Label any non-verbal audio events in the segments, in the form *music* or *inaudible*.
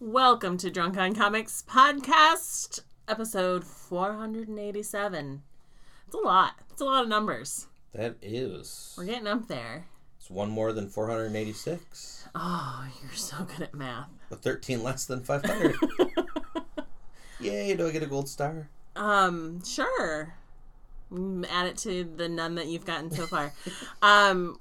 Welcome to Drunk on Comics podcast, episode 487. It's a lot. It's a lot of numbers. That is. We're getting up there. It's one more than 486, Oh, you're so good at math. but 13 less than 500. *laughs* Yay, do I get a gold star? Um, sure. Mm, Add it to the none that you've gotten so far. um,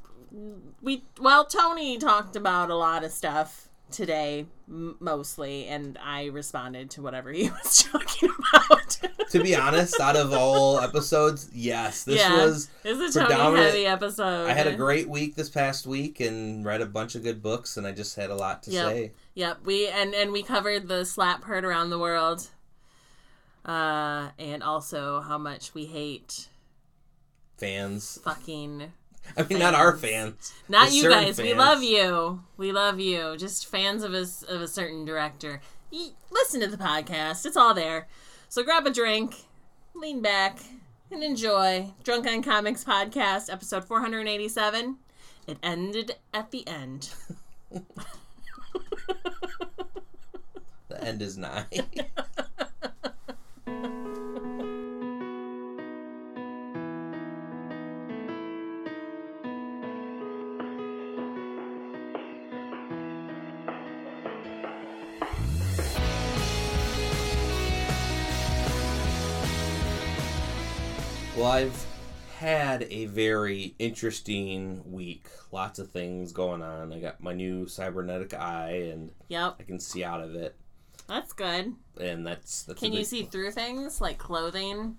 we well, Tony talked about a lot of stuff today, mostly, and I responded to whatever he *laughs* was talking about. To be honest, out of all episodes, yes, this Yeah. was. It's a Tony heavy episode. I had a great week this past week and read a bunch of good books, and I just had a lot to Yep. say. Yep, we and and we covered the slap heard around the world, uh, and also how much we hate Fans. fucking I mean, not our Fans. fans. not you guys. We love you. We love you. Just fans of a of a certain director. Listen to the podcast. It's all there. So grab a drink, lean back, and enjoy Drunk on Comics podcast episode 487. It ended at the end. *laughs* The end is nigh. *laughs* Well, I've had a very interesting week. Lots of things going on. I got my new cybernetic eye, and Yep, I can see out of it, that's good. and that's that's. Can you see through things like clothing?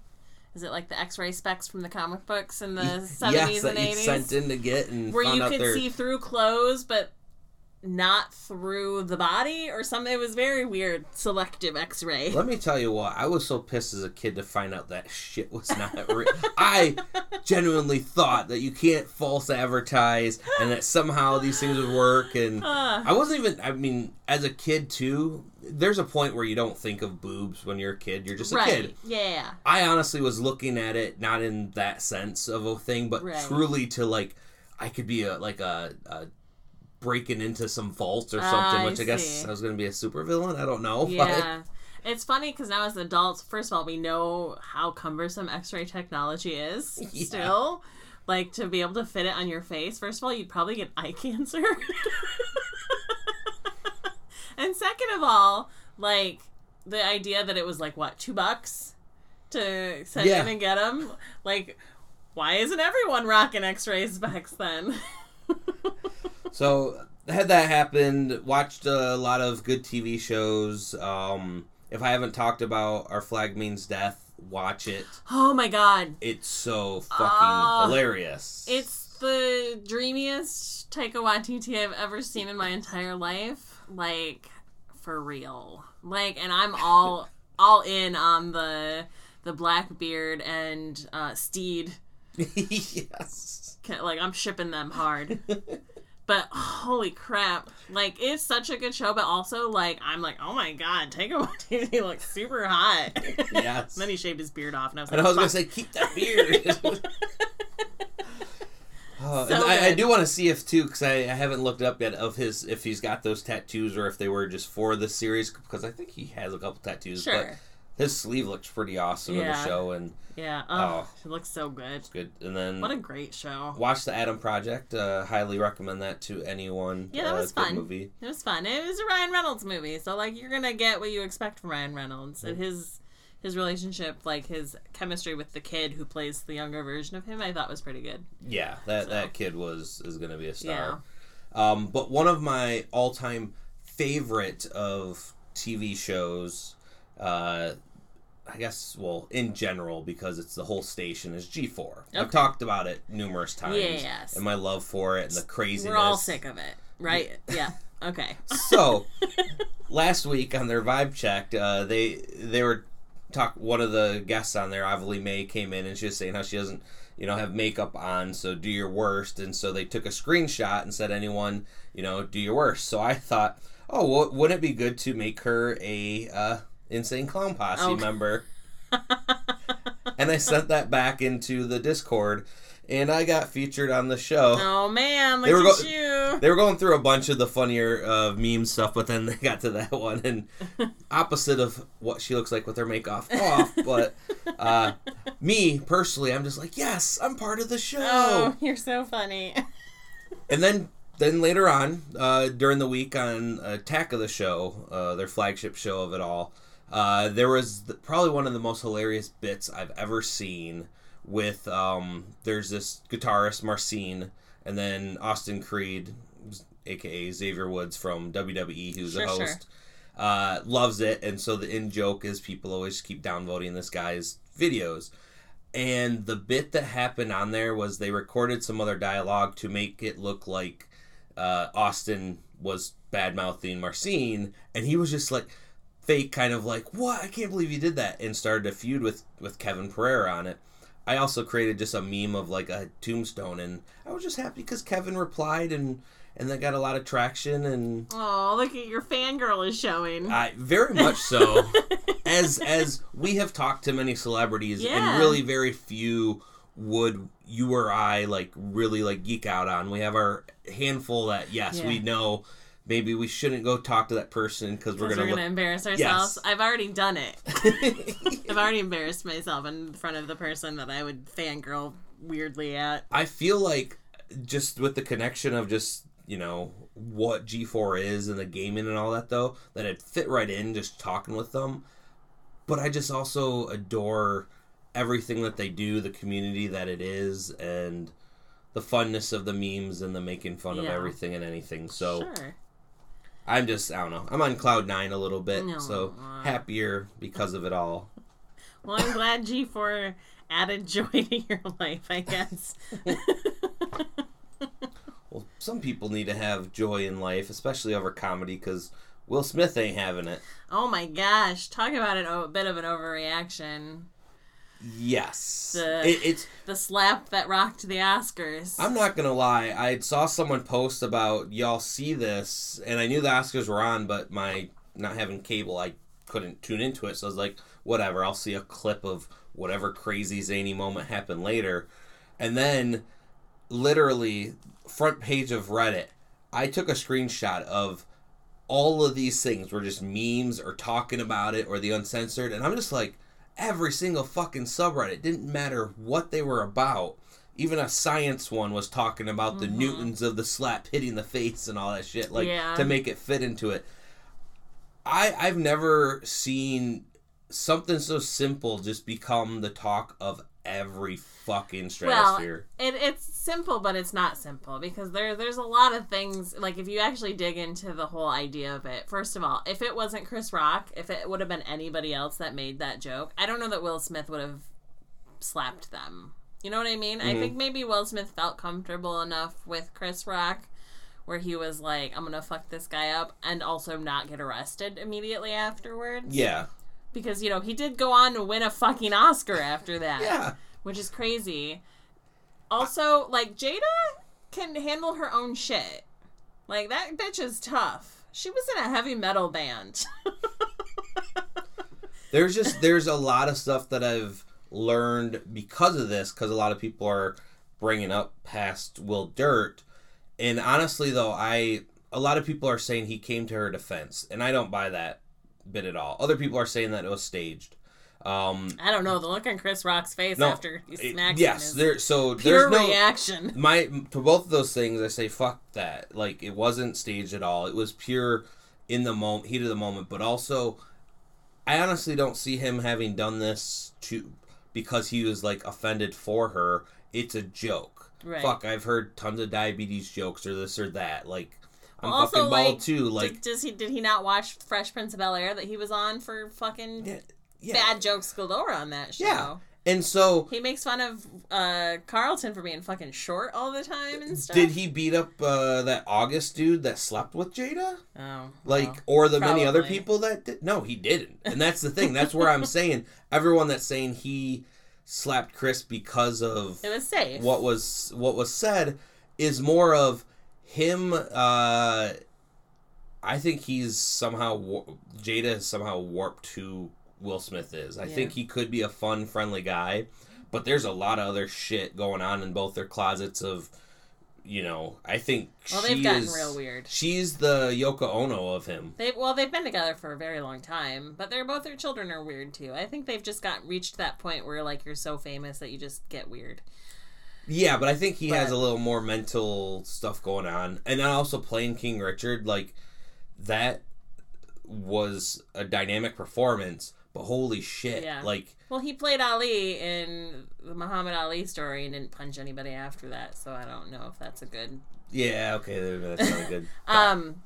Is it like the X-ray specs from the comic books in the seventies yes, and that you sent eighties, in to get and where you could they're- see through clothes but not through the body or something? It was very weird. Selective X-ray. Let me tell you what, I was so pissed as a kid to find out that shit was not real. I genuinely thought that you can't false advertise and that somehow these things would work. And Uh, I wasn't even, I mean, as a kid too, there's a point where you don't think of boobs when you're a kid. You're just a right? kid. Yeah. I honestly was looking at it not in that sense of a thing, but Right. truly to like, I could be a like a, a breaking into some vault or something, I which I guess. I was going to be a supervillain. I don't know. *laughs* but- Yeah. It's funny because now as adults, first of all, we know how cumbersome X-ray technology is. *laughs* Yeah. Still, like to be able to fit it on your face. First of all, you'd probably get eye *laughs* cancer. and second of all, like the idea that it was like what two bucks to send Yeah. in and get them. Like, why isn't everyone rocking X-ray specs then? So had that happened, watched a lot of good TV shows. Um, if I haven't talked about Our Flag Means Death, watch it. oh my god, It's so fucking Ah. hilarious. It's the dreamiest Taika Waititi I've ever seen in my entire life. Like for real. Like, and I'm all *laughs* all in on the the Blackbeard and uh, Stede. *laughs* yes. Like I'm shipping them hard. *laughs* But holy crap! Like it's such a good show, but also like I'm like, oh my god, Taika *laughs* Waititi looks super hot. Yes. *laughs* then he shaved his beard off, and I was like, And I was gonna say, keep that beard. *laughs* Uh, and So I, I do want to see if too, because I, I haven't looked up yet of his if he's got those tattoos or if they were just for the series. Because I think he has a couple tattoos. But sure, his sleeve looks pretty awesome in the show, and yeah. Oh, Oh. it looks so good. it's good. And then What a great show. watch the Adam Project. Uh, highly recommend that to anyone. Yeah, that uh, was fun. Movie. It was fun. It was a Ryan Reynolds movie, so like you're gonna get what you expect from Ryan Reynolds and his his relationship, like his chemistry with the kid who plays the younger version of him. I thought was pretty good. Yeah, that So. that kid was is gonna be a star. Um, but one of my all time favorite of TV shows, uh, I guess, well, in general, because it's the whole station, is G4. I've talked about it numerous times. Yes. And my love for it and the craziness. We're all sick of it, right? Yeah. Okay. So, *laughs* last week on their vibe check, uh, they they were talk. One of the guests on there, Ovilee May, came in and she was saying how she doesn't, you know, have makeup on, so do your worst. And so they took a screenshot and said, anyone, you know, do your worst. So I thought, oh, well, wouldn't it be good to make her a uh, insane clown posse Okay. member? *laughs* and I sent that back into the Discord. and I got featured on the show. Oh man, look They were at go- you. They were going through a bunch of the funnier uh, meme stuff, but then *laughs* they got to that one, and *laughs* opposite of what she looks like with her makeup off. But uh, me personally, I'm just like, yes, I'm part of the show. Oh, you're so funny. And then then later on, uh, during the week on Attack of the Show, uh, their flagship show of it all, uh, there was th- probably one of the most hilarious bits I've ever seen. With um, there's this guitarist Marcin, and then Austin Creed, aka Xavier Woods from WWE, who's Sure, a sure. host, uh, loves it, and so the in joke is people always keep downvoting this guy's videos. And the bit that happened on there was they recorded some other dialogue to make it look like uh, Austin was bad mouthing Marcin, and he was just like fake, kind of like, "What? I can't believe you did that," and started a feud with with Kevin Pereira on it. I also created just a meme of like a tombstone, and I was just happy because Kevin replied, and and that got a lot of traction, and Oh, look at your fangirl is showing. I very much so. *laughs* as as we have talked to many celebrities, Yeah. and really very few would you or I like really like geek out on. We have our handful that yes, Yeah. we know. Maybe we shouldn't go talk to that person because we're gonna, we're gonna look. embarrass ourselves. I've already done it. *laughs* I've already embarrassed myself in front of the person that I would fangirl weirdly at. I feel like just with the connection of just you know what G4 is and the gaming and all that though that it fit right in just talking with them. But I just also adore everything that they do, the community that it is, and the funness of the memes and the making fun of everything and anything. So sure. I'm just I don't know. I'm on cloud nine a little bit, so happier because of it all. Well, I'm glad G4 added joy *laughs* to your life, I guess. *laughs* Well, some people need to have joy in life, especially over comedy, because Will Smith ain't having it. oh my gosh. Talk about an, a bit of an overreaction. Yes, The- it, it's. The slap that rocked the Oscars. I'm not gonna lie. I saw someone post about y'all see this, and I knew the Oscars were on, but my not having cable, I couldn't tune into it. So I was like, whatever. I'll see a clip of whatever crazy zany moment happened later, and then literally front page of Reddit, I took a screenshot of all of these things were just memes or talking about it or the uncensored, and I'm just like, every single fucking subreddit It didn't matter what they were about. Even a science one was talking about the mm-hmm. newtons of the slap hitting the face and all that shit, like Yeah. to make it fit into it. I I've never seen something so simple just become the talk of every fucking well, stratosphere. it, it's simple, but it's not simple because there there's a lot of things. Like if you actually dig into the whole idea of it, first of all, if it wasn't Chris Rock, if it would have been anybody else that made that joke, I don't know that Will Smith would have slapped them. You know what I mean? I mm-hmm. think maybe Will Smith felt comfortable enough with Chris Rock where he was like, I'm gonna fuck this guy up and also not get arrested immediately afterwards. yeah, Because, you know, he did go on to win a fucking Oscar after that yeah. which is crazy. Also, like Jada can handle her own shit. Like that bitch is tough. She was in a heavy metal band. *laughs* there's just there's a lot of stuff that I've learned because of this because a lot of people are bringing up past Will Dirt, and honestly though I a lot of people are saying he came to her defense, and I don't buy that bit at all. Other people are saying that it was staged. Um, I don't know the look on Chris Rock's face no, after he it- smacks yes, there. So pure there's no reaction. *laughs* my to both of those things. I say fuck that. Like it wasn't staged at all. It was pure in the moment, heat of the moment. But also, I honestly don't see him having done this to because he was like offended for her. It's a joke. Right. Fuck, I've heard tons of diabetes jokes or this or that. Like I'm Well, also, fucking bald like, too. Like did, does he did he not watch Fresh Prince of Bel Air that he was on for fucking yeah, yeah. bad jokes galore on that show? Yeah. And so He makes fun of uh, Carlton for being fucking short all the time and stuff. did he beat up uh, that August dude that slept with Jada? Oh, like well. or the many other people that did no he didn't and that's the thing that's where i'm *laughs* saying everyone that's saying he slapped chris because of it was safe. what was what was said is more of him uh i think he's somehow war- jada has somehow warped who will smith is i Yeah. think he could be a fun friendly guy but there's a lot of other shit going on in both their closets of you know i think Well, they've gotten is- real weird. she's the yoko ono of him They well, they've been together for a very long time, but they're both their children are weird too. I think they've just got reached that point where like you're so famous that you just get weird. Yeah but i think he has a little more mental stuff going on and then also playing king richard like that was a dynamic performance but holy shit Yeah. like Well, he played Ali in the Muhammad Ali story and didn't punch anybody after that, so I don't know if that's a good yeah okay that's not good *laughs* Um,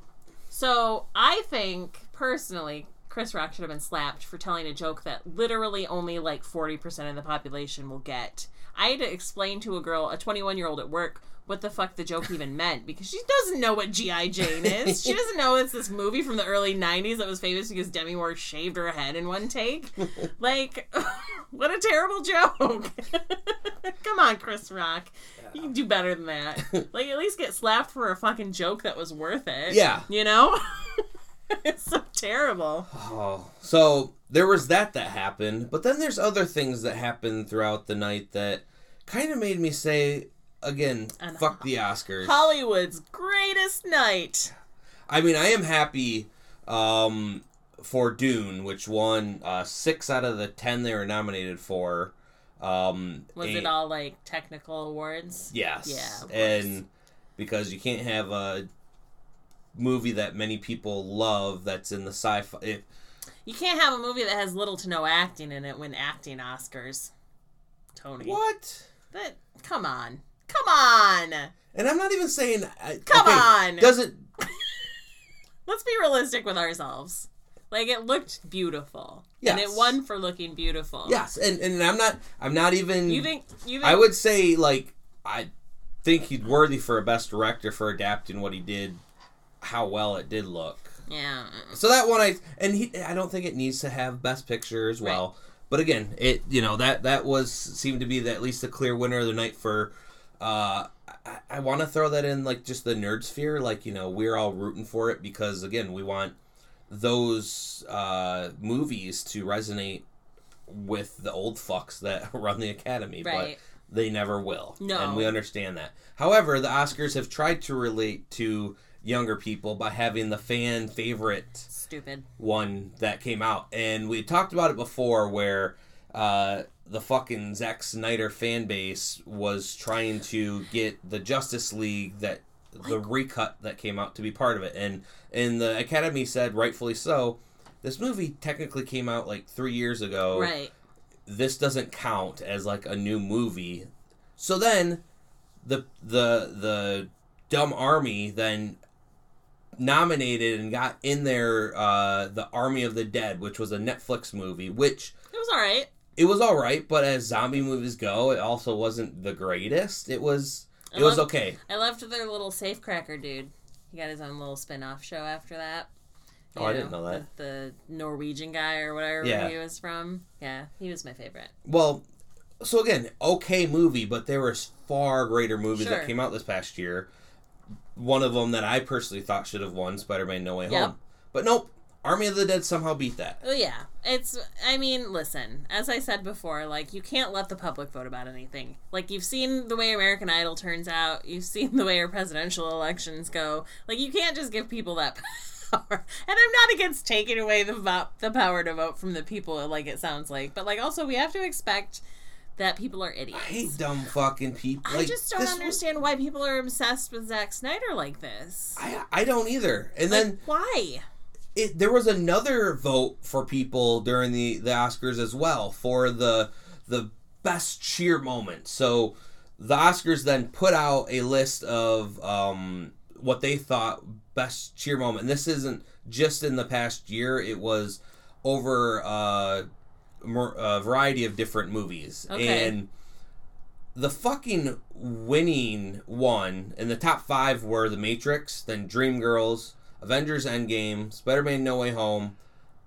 so I think personally, Chris Rock should have been slapped for telling a joke that literally only like forty percent of the population will get. I had to explain to a girl, a twenty-one-year-old at work, what the fuck the joke even meant because she doesn't know what GI Jane is. she doesn't know it's this movie from the early '90s that was famous because Demi Moore shaved her head in one take. *laughs* like, *laughs* what a terrible joke! *laughs* Come on, Chris Rock. You can do better than that. Like, at least get slapped for a fucking joke that was worth it. Yeah. You know? *laughs* it's so terrible. Oh, so there was that that happened, but then there's other things that happened throughout the night that kind of made me say again, And fuck the Oscars. Hollywood's greatest night. I mean, I am happy um, for Dune, which won uh, six out of the ten they were nominated for. Um, Was and- it all like technical awards? Yes. Yeah, of and because you can't have a movie that many people love that's in the sci-fi. It, You can't have a movie that has little to no acting in it win acting Oscars. Tony. what? But come on. Come on. And I'm not even saying. I- Come okay, on. Doesn't *laughs* Let's be realistic with ourselves. Like it looked beautiful. Yes. And it won for looking beautiful. yes, and and I'm not. I'm not even. You think you think I would say like I think he's worthy for a best director for adapting what he did, how well it did look. Yeah. So that one I and he I don't think it needs to have best picture as well. But again, it you know that that was seemed to be the, at least a clear winner of the night for. Uh, I, I want to throw that in like just the nerd sphere, like you know we're all rooting for it because again we want those uh, movies to resonate with the old fucks that *laughs* run the academy, Right. but they never will. No. and we understand that. However, the Oscars have tried to relate to younger people by having the fan favorite Stupid. one that came out, and we talked about it before, where uh, the fucking Zack Snyder fan base was trying to get the Justice League that the recut that came out to be part of it, and and the Academy said rightfully so. This movie technically came out like three years ago. Right. This doesn't count as like a new movie. So then, the the the dumb army then nominated and got in there uh, the Army of the Dead, which was a Netflix movie, which It was alright. it was all right, but as zombie movies go, it also wasn't the greatest. It was it was okay. I loved their little safecracker dude. He got his own little spin off show after that. Oh, I didn't know that. The Norwegian guy or whatever Yeah. he was from. Yeah, he was my favorite. Well, so again, okay movie, but there was far greater movies Sure. that came out this past year. One of them that I personally thought should have won Spider-Man: No Way Yep. Home, but nope. Army of the Dead somehow beat that. Oh yeah, it's. I mean, listen. As I said before, like you can't let the public vote about anything. Like you've seen the way American Idol turns out. You've seen the way our presidential elections go. Like you can't just give people that *laughs* power. And I'm not against taking away the vo- the power to vote from the people. Like it sounds like, but like also we have to expect that people are idiots. I hate dumb fucking people. I Like, just don't this was- understand why people are obsessed with Zack Snyder like this. I I don't either. And Like, then why? it, there was another vote for people during the, the Oscars as well for the the best cheer moment. So the Oscars then put out a list of um, what they thought best cheer moment. And this isn't just in the past year; it was over uh, a variety of different movies. Okay. And the fucking winning one in the top five were The Matrix, then Dreamgirls, Avengers Endgame, Spider Man No Way Home,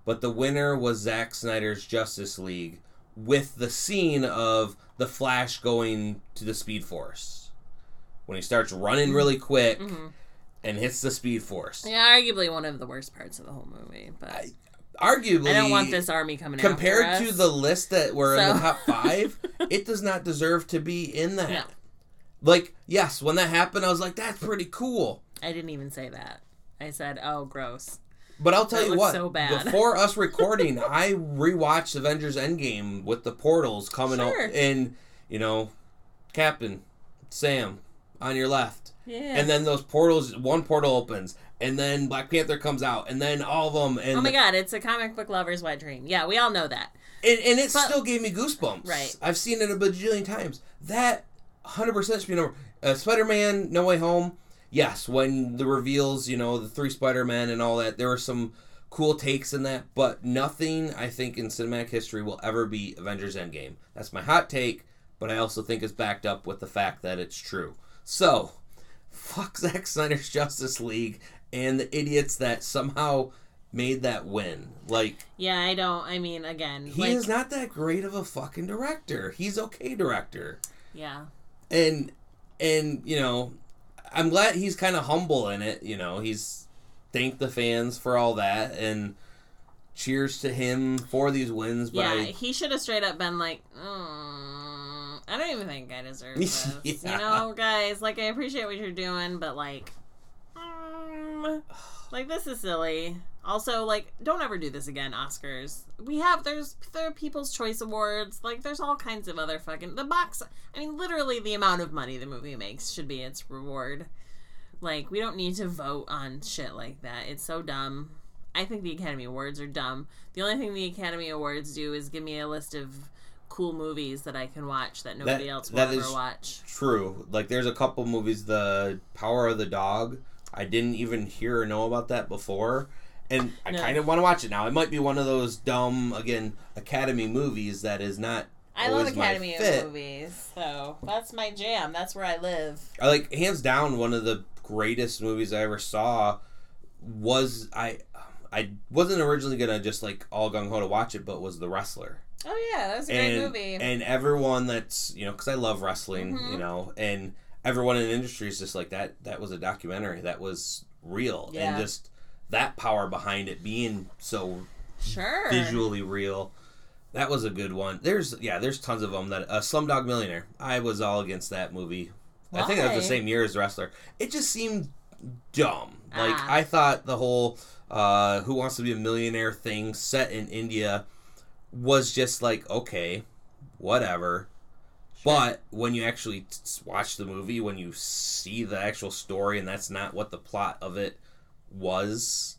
but the winner was Zack Snyder's Justice League with the scene of the Flash going to the Speed Force. When he starts running really quick Mhm. and hits the Speed Force. Yeah, arguably one of the worst parts of the whole movie. But I- arguably I don't want this army coming compared to the list that were in the top five, *laughs* it does not deserve to be in that. No. Like, yes, when that happened, I was like, that's pretty cool. I didn't even say that. I said, "Oh, gross." But I'll tell That you what, so bad. before *laughs* us recording, I rewatched Avengers Endgame with the portals coming Sure. out and you know, Captain Sam on your left. Yeah. And then those portals one portal opens and then Black Panther comes out and then all of them and oh my god, it's a comic book lover's wet dream. Yeah, we all know that. and, and it But- still gave me goosebumps. Right. I've seen it a bajillion times. That 100% should be number. Uh, Spider-Man: No Way Home. Yes, when the reveals, you know, the three Spider-Men and all that, there were some cool takes in that, but nothing I think in cinematic history will ever be Avengers Endgame. That's my hot take, but I also think it's backed up with the fact that it's true. So, *laughs* fuck Zack Snyder's Justice League and the idiots that somehow made that win. Like, Yeah, I don't. I mean, again, he like, is not that great of a fucking director. He's okay director. yeah, And and you know, I'm glad he's kind of humble in it, you know. He's thanked the fans for all that and cheers to him for these wins, but yeah. I, He should have straight up been like, mm, I don't even think I deserve *laughs* this. Yeah. You know, guys. Like, I appreciate what you're doing, but like, mm, like this is silly. Also, like, don't ever do this again, Oscars. We have there's there are People's Choice Awards. Like, there's all kinds of other fucking the box. I mean, literally, the amount of money the movie makes should be its reward. Like, we don't need to vote on shit like that. It's so dumb. I think the Academy Awards are dumb. The only thing the Academy Awards do is give me a list of cool movies that I can watch that nobody That- else will that ever is- watch. true. Like there's a couple movies the Power of the Dog. I didn't even hear or know about that before. And I No. kind of want to watch it now. It might be one of those dumb again Academy movies that is not I love Academy fit. movies, so that's my jam. That's where I live. I like hands down one of the greatest movies I ever saw was I I wasn't originally gonna just like all gung ho to watch it, but was The Wrestler. Oh yeah, that was a great and movie. and everyone that's you know because I love wrestling, Mhm. you know, and everyone in the industry is just like that. That was a documentary that was real, Yeah. and just that power behind it being so sure. visually real. That was a good one. There's yeah, there's tons of them. That uh, Slumdog Millionaire. I was all against that movie. I think that was the same year as The Wrestler. It just seemed dumb. Like Ah. I thought the whole uh, "Who Wants to Be a Millionaire" thing set in India was just like okay, whatever. But when you actually t- watch the movie, when you see the actual story, and that's not what the plot of it was,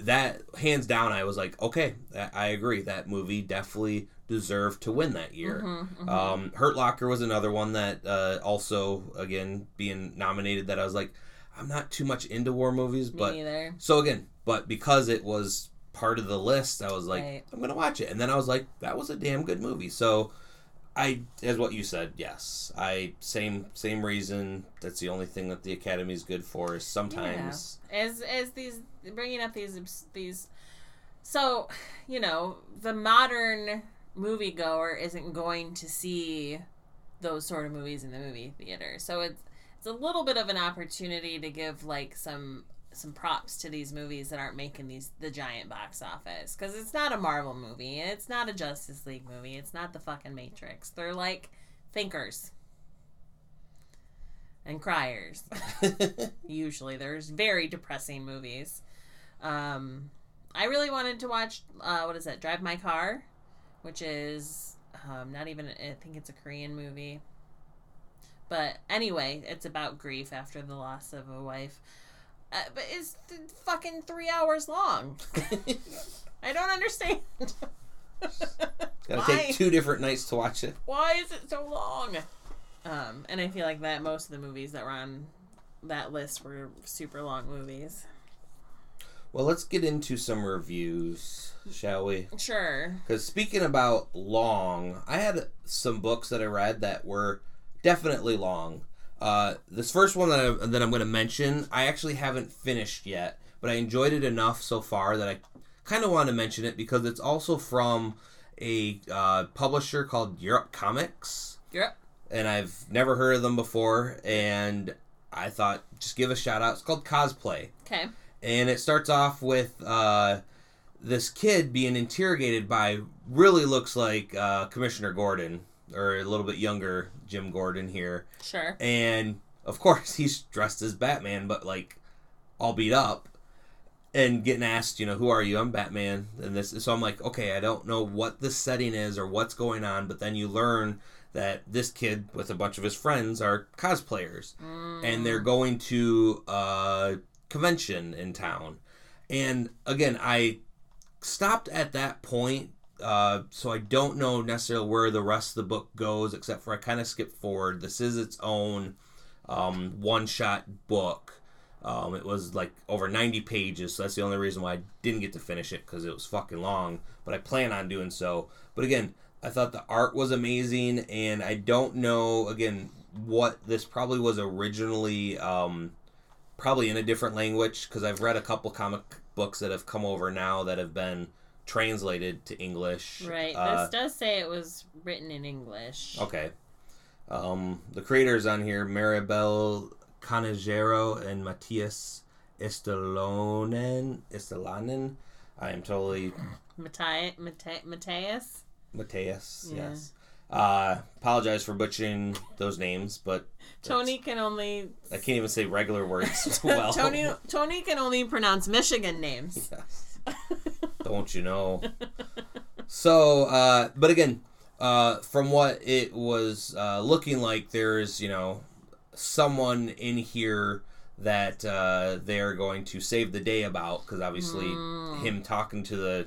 that hands down, I was like, okay, I agree. That movie definitely deserved to win that year. Mhm, mhm. Um, Hurt Locker was another one that uh, also, again, being nominated. That I was like, I'm not too much into war movies, Me but neither. so again, but because it was part of the list, I was like, Right. I'm gonna watch it, and then I was like, that was a damn good movie. So, I, as what you said, yes, I same same reason. That's the only thing that the Academy is good for is sometimes. as as these bringing up these these so you know the modern moviegoer isn't going to see those sort of movies in the movie theater so it's it's a little bit of an opportunity to give like some some props to these movies that aren't making these the giant box office. Because it's not a marvel movie. And it's not a justice league movie. It's not the fucking matrix. They're like thinkers. And criers. *laughs* Usually there's very depressing movies. Um i really wanted to watch uh what is that? Drive my car which is um not even i think it's a korean movie. But anyway it's about grief after the loss of a wife uh, but it's th- fucking three hours long *laughs* i don't understand *laughs* Gotta Why? take two different nights to watch it. why is it so long? Um, and I feel like that most of the movies that were on that list were super long movies. Well, let's get into some reviews, shall we? Sure. Because speaking about long, I had some books that I read that were definitely long. Uh, this first one that, I, that I'm going to mention, I actually haven't finished yet, but I enjoyed it enough so far that I kind of want to mention it because it's also from a uh, publisher called Europe Comics, Yep. and I've never heard of them before, and I thought just give a shout out. It's called Cosplay Okay. and it starts off with uh, this kid being interrogated by really looks like uh, Commissioner Gordon or a little bit younger Jim Gordon here, Sure. and of course *laughs* he's dressed as Batman, but like all beat up. And getting asked, you know, who are you? I'm Batman, and this. So I'm like, okay, I don't know what the setting is or what's going on, but then you learn that this kid with a bunch of his friends are cosplayers, mm. and they're going to a convention in town. And again, I stopped at that point, uh, so I don't know necessarily where the rest of the book goes, except for I kind of skip forward. This is its own um, one shot book. Um, it was like over 90 pages, so that's the only reason why I didn't get to finish it because it was fucking long. But I plan on doing so. But again, I thought the art was amazing, and I don't know again what this probably was originally. Um, probably in a different language because I've read a couple comic books that have come over now that have been translated to English. Right. Uh, this does say it was written in English. Okay. Um, the creators on here, Maribel Canegero and Matthias Estalonen. Estalanen. I am totally Matthias. Matthias. Mateus. Yeah. Yes. Uh, apologize for butchering those names, but Tony can only. I can't even say regular words *laughs* well. Tony. Tony can only pronounce Michigan names. *laughs* Yes. *laughs* Don't you know? *laughs* So, uh, but again, uh, from what it was uh, looking like, there's you know someone in here that uh, they're going to save the day about because obviously him talking to the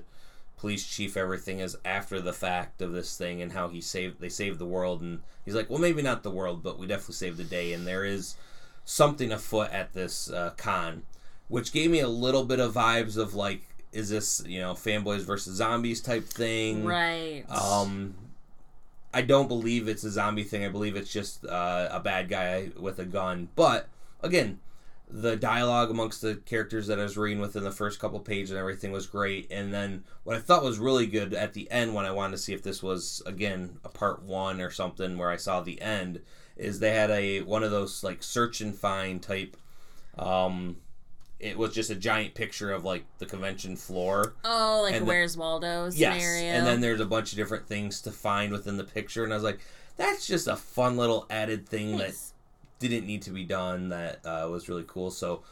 police chief everything is after the fact of this thing and how he saved they saved the world and he's like well maybe not the world but we definitely saved the day and there is something afoot at this uh, con which gave me a little bit of vibes of like is this you know fanboys versus zombies type thing Right. um i don't believe it's a zombie thing i believe it's just uh, a bad guy with a gun but again the dialogue amongst the characters that I was reading within the first couple pages and everything was great. And then what I thought was really good at the end when I wanted to see if this was again a part one or something where I saw the end is they had a one of those like search and find type. Um, it was just a giant picture of like the convention floor. oh, like and the- Where's Waldo Yes, scenario. and then there's a bunch of different things to find within the picture, and I was like, that's just a fun little added thing that didn't need to be done that uh, was really cool. So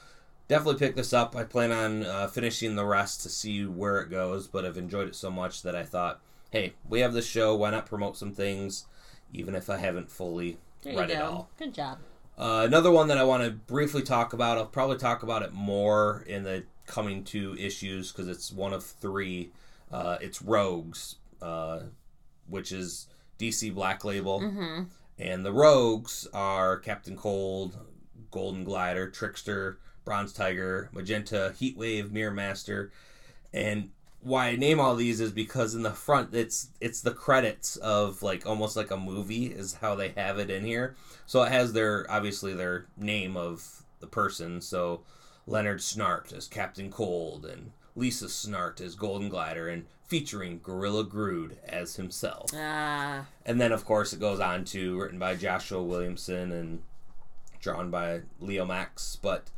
definitely pick this up. I plan on uh, finishing the rest to see where it goes, but I've enjoyed it so much that I thought, hey, we have this show. Why not promote some things, even if I haven't fully There read you it all? Good job. Uh, another one that I want to briefly talk about. I'll probably talk about it more in the coming two issues because it's one of three. Uh, it's Rogues, uh, which is DC Black Label, Mm-hmm. and the Rogues are Captain Cold, Golden Glider, Trickster, Bronze Tiger, Magenta, Heatwave, Mirror Master, and why I name all these is because in the front it's it's the credits of like almost like a movie is how they have it in here. So it has their obviously their name of the person. So Leonard Snart as Captain Cold and Lisa Snart as Golden Glider and featuring Gorilla Grodd as himself. Ah, And then, of course, it goes on to written by Joshua Williamson and drawn by Leomacs. But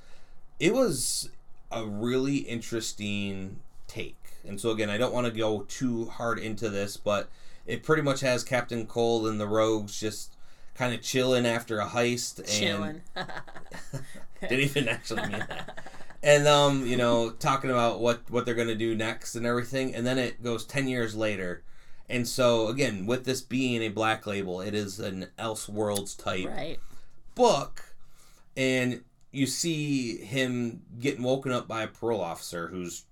it was a really interesting take. And so, again, I don't want to go too hard into this, but it pretty much has Captain Cold and the Rogues just kind of chilling after a heist. And chilling. *laughs* *laughs* didn't even actually mean that. And um, you know, talking about what what they're gonna do next and everything, and then it goes ten years later, and so again, with this being a black label, it is an Elseworlds type right. book, and you see him getting woken up by a parole officer who's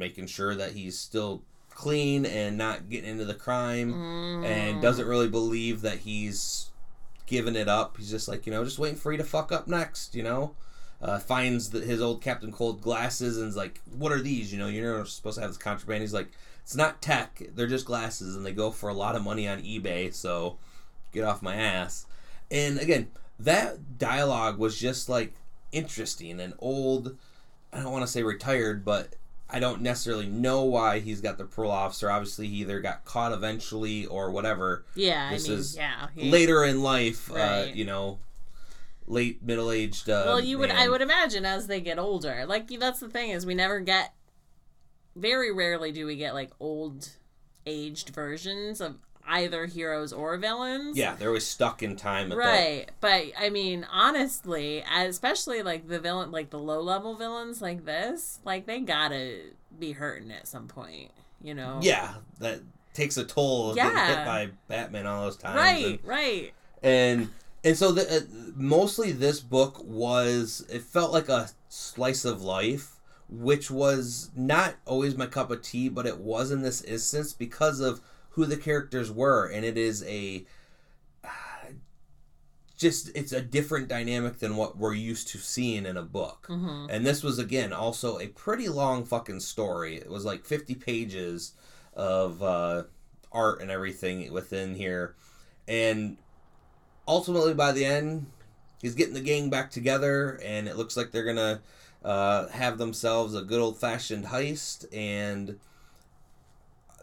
making sure that he's still clean and not getting into the crime, Mm. and doesn't really believe that he's giving it up. He's just like, you know, just waiting for you to fuck up next, you know? Uh, finds the, his old Captain Cold glasses and is like, what are these? You know, you're not supposed to have this contraband. He's like, it's not tech, they're just glasses, and they go for a lot of money on eBay, so get off my ass. And again, that dialogue was just like interesting and old. I don't want to say retired, but I don't necessarily know why he's got the parole officer. Obviously, he either got caught eventually or whatever Yeah, This I mean, is yeah. later in life, uh, Right. you know, late middle aged. Uh, well, you would, I would imagine, as they get older. Like that's the thing is, we never get very rarely do we get like old aged versions of either heroes or villains. Yeah, they're always stuck in time. At Right. But I mean, honestly, especially like the villain like the low level villains like this, like they gotta be hurting at some point, you know? Yeah, that takes a toll Yeah. hit by Batman all those times. Right, and- right. and and so the, uh, mostly this book was it felt like a slice of life which was not always my cup of tea but it was in this instance because of who the characters were and it is a just it's a different dynamic than what we're used to seeing in a book hmm and this was again also a pretty long fucking story. It was like 50 pages of uh, art and everything within here. And ultimately by the end, he's getting the gang back together and it looks like they're going to uh, have themselves a good old fashioned heist and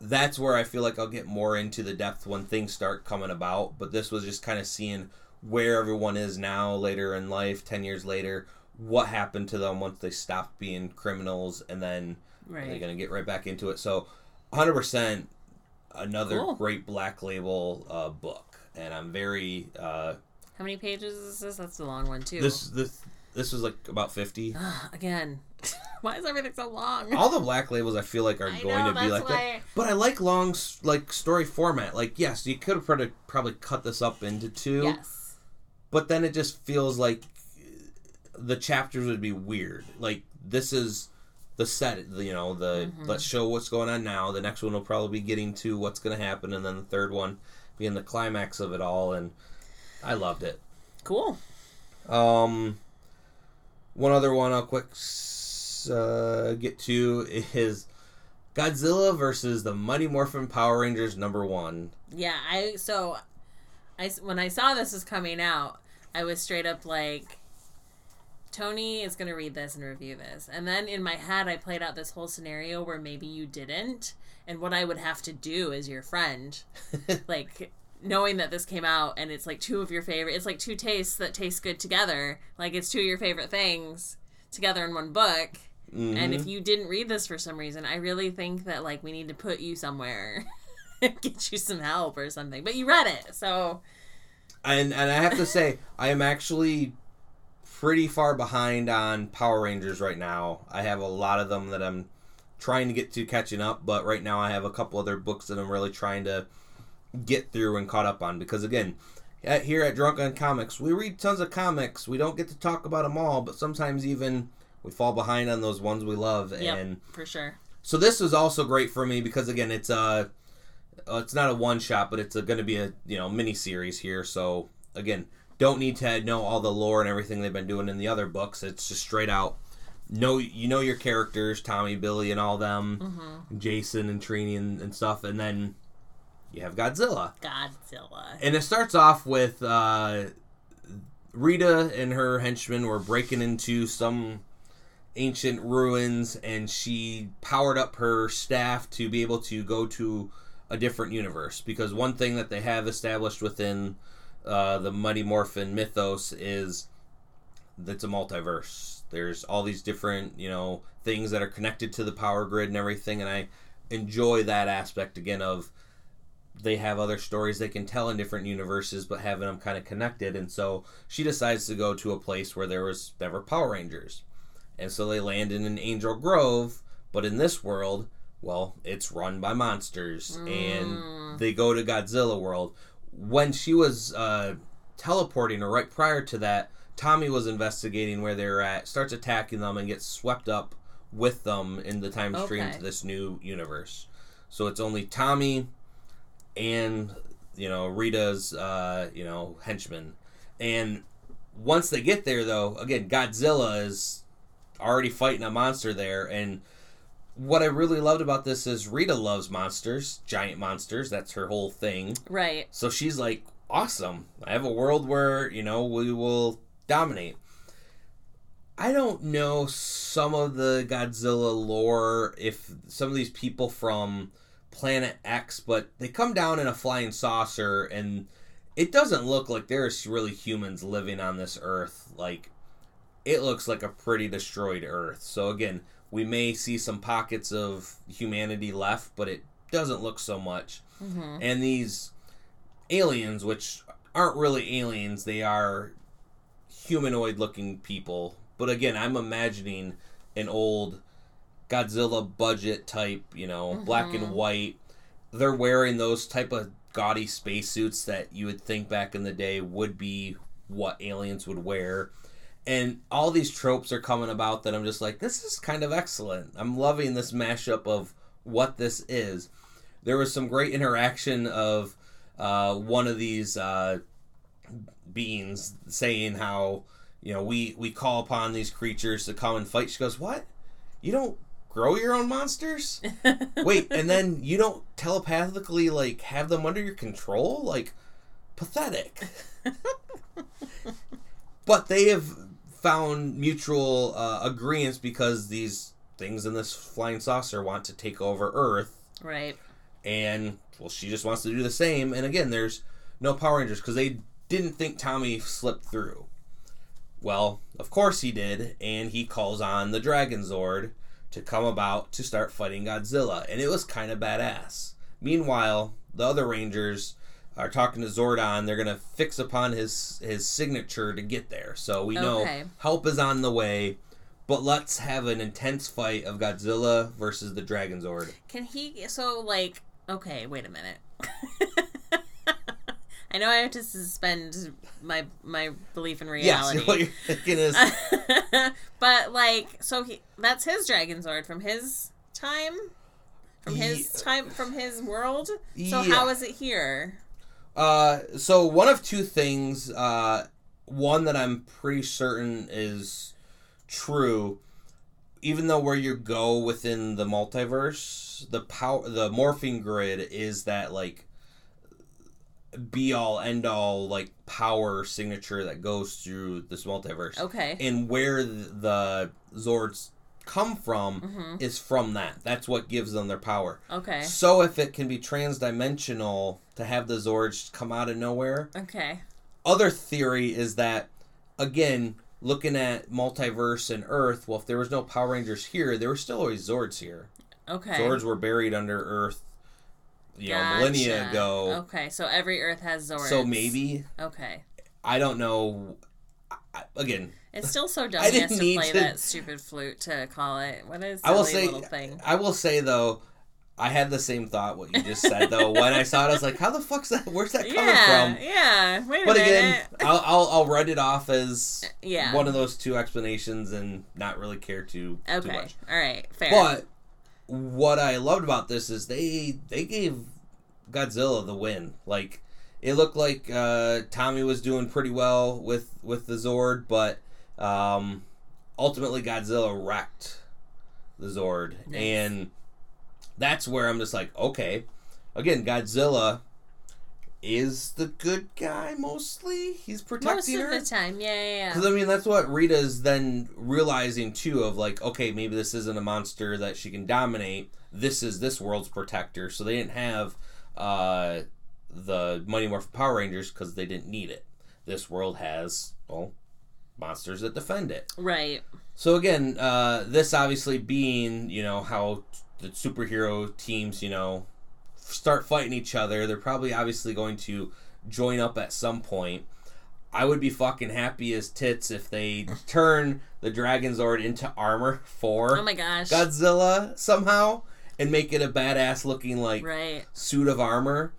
that's where I feel like I'll get more into the depth when things start coming about, but this was just kind of seeing where everyone is now later in life, 10 years later, what happened to them once they stopped being criminals and then are they Right. going to get right back into it. So 100% another Cool. great black label uh, book and I'm very uh, How many pages is this? That's a long one too. this this this was like about 50. Again. *laughs* Why is everything so long? All the black labels I feel like are I going know, to be like that. But I like long like story format. Like yes, you could have probably cut this up into two. Yes. but then it just feels like the chapters would be weird. Like this is the set, you know, the Mhm. let's show what's going on now. The next one will probably be getting to what's going to happen, and then the third one being the climax of it all. And I loved it. Cool. Um, one other one I'll quick uh, get to is Godzilla versus the Mighty Morphin Power Rangers number one. Yeah, I so I when I saw this was coming out, I was straight up like Tony is going to read this and review this. And then in my head I played out this whole scenario where maybe you didn't and what I would have to do as your friend *laughs* like knowing that this came out and it's like two of your favorite it's like two tastes that taste good together. Like it's two of your favorite things together in one book. And if mm-hmm. you didn't read this for some reason, I really think that like we need to put you somewhere *laughs* get you some help or something. But you read it, so and and I have to say, *laughs* I am actually pretty far behind on Power Rangers right now. I have a lot of them that I'm trying to get to catching up, but right now I have a couple other books that I'm really trying to get through and caught up on because again, at, here at Drunk on Comics, we read tons of comics. We don't get to talk about them all, but sometimes even we fall behind on those ones we love yep, and for sure. so this is also great for me because again, it's a uh, it's not a one shot, but it's going to be a you know mini series here. So again, don't need to know all the lore and everything they've been doing in the other books. It's just straight out. Know you know your characters, Tommy, Billy, and all them, Mm-hmm. Jason and Trini and, and stuff, and then you have Godzilla, Godzilla. and it starts off with uh, Rita and her henchmen were breaking into some ancient ruins and she powered up her staff to be able to go to a different universe because one thing that they have established within uh, the Mighty Morphin mythos is that it's a multiverse. There's all these different, you know, things that are connected to the power grid and everything, and I enjoy that aspect again of they have other stories they can tell in different universes, but having them kind of connected. And so she decides to go to a place where there was never Power Rangers, and so they land in an Angel Grove. But in this world, well, it's run by monsters, and they go to Godzilla World. When she was uh, teleporting, or right prior to that, Tommy was investigating where they're at, starts attacking them, and gets swept up with them in the time stream Okay. to this new universe. So it's only Tommy and you know Rita's uh, you know henchman, and once they get there though, again Godzilla is already fighting a monster there, and what I really loved about this is Rita loves monsters, giant monsters. That's her whole thing. Right. So she's like, awesome. I have a world where, you know, we will dominate. I don't know some of the Godzilla lore, if some of these people from Planet X, but they come down in a flying saucer and it doesn't look like there's really humans living on this earth. Like, it looks like a pretty destroyed earth. So, again, we may see some pockets of humanity left, but it doesn't look so much. Mm-hmm. And these aliens, which aren't really aliens, they are humanoid looking people. But again, I'm imagining an old Godzilla budget type, you know, black and white. They're wearing those type of gaudy spacesuits that you would think back in the day would be what aliens would wear. And all these tropes are coming about that I'm just like, this is kind of excellent. I'm loving this mashup of what this is. There was some great interaction of uh, one of these uh, beings saying how you know we we call upon these creatures to come and fight. She goes, "What? You don't grow your own monsters? *laughs* Wait, and then you don't telepathically like have them under your control? Like pathetic." *laughs* but they have found mutual uh, agreements because these things in this flying saucer want to take over Earth. Right. and well she just wants to do the same. And again there's no power rangers because they didn't think tommy slipped through. Well of course he did. And he calls on the dragon zord to come about to start fighting godzilla. And it was kind of badass. Meanwhile the other rangers are talking to zordon they're gonna fix upon his his signature to get there so we know Okay. help is on the way but let's have an intense fight of godzilla versus the dragon zord Can he? So like, okay, wait a minute. *laughs* I know I have to suspend my my belief in Yes, *laughs* reality. what you're thinking is *laughs* but like, so he that's his Dragon Zord from his time, from his Ye- time, from his world. So Yeah. how is it here? Uh so one of two things uh one that I'm pretty certain is true even though where you go within the multiverse the power the morphing grid is that like be all end all like power signature that goes through this multiverse Okay. and where the zords come from hmm is from that that's what gives them their power Okay. So if it can be transdimensional to have the Zords come out of nowhere, Okay. other theory is that again, looking at multiverse and Earth, well if there was no Power Rangers here, there were still always Zords here. Okay. Zords were buried under Earth you know, millennia ago. Okay, so every Earth has Zords. So maybe Okay. I don't know again, It's still so dumb *laughs* I he has didn't to play to- that stupid flute to call it. What is I will say little thing? I will say though I had the same thought what you just said though. when I saw it, I was like, "How the fuck's that? Where's that coming Yeah, from?" yeah. Wait a But again, *laughs* I'll, I'll I'll write it off as yeah. one of those two explanations and not really care too too okay. much. All right. Fair. But what I loved about this is they they gave Godzilla the win. Like it looked like uh, Tommy was doing pretty well with with the Zord, but um, ultimately Godzilla wrecked the Zord, Nice. and that's where I'm just like, okay, again, Godzilla is the good guy mostly. He's protecting most protecting of her. the time, yeah, yeah, yeah. Because I mean, that's what Rita's then realizing too. Of like, okay, maybe this isn't a monster that she can dominate. This is this world's protector. So they didn't have uh, the Mighty Morphin Power Rangers because they didn't need it. This world has well monsters that defend it. Right. So again, uh, this obviously being you know how the superhero teams you know start fighting each other. They're probably obviously going to join up at some point. I would be fucking happy as tits if they *laughs* turn the Dragon Zord into armor for Oh my gosh. Godzilla somehow and make it a badass looking like Right. suit of armor.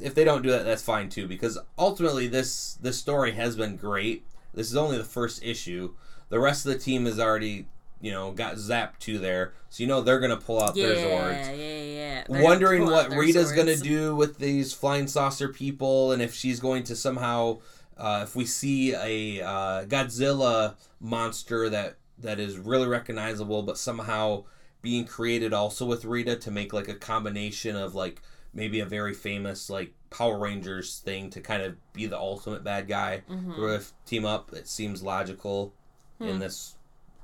If they don't do that, that's fine too. Because ultimately, this this story has been great. This is only the first issue. The rest of the team has already, you know, got zapped to there, so you know they're gonna pull out Yeah, their Zords. yeah, yeah. They're Wondering gonna pull out what Rita's gonna do with these flying saucer people, and if she's going to somehow, uh, if we see a uh, Godzilla monster that that is really recognizable, but somehow being created also with Rita to make like a combination of like maybe a very famous like Power Rangers thing to kind of be the ultimate bad guy Mhm. if team up. It seems logical in Hmm. this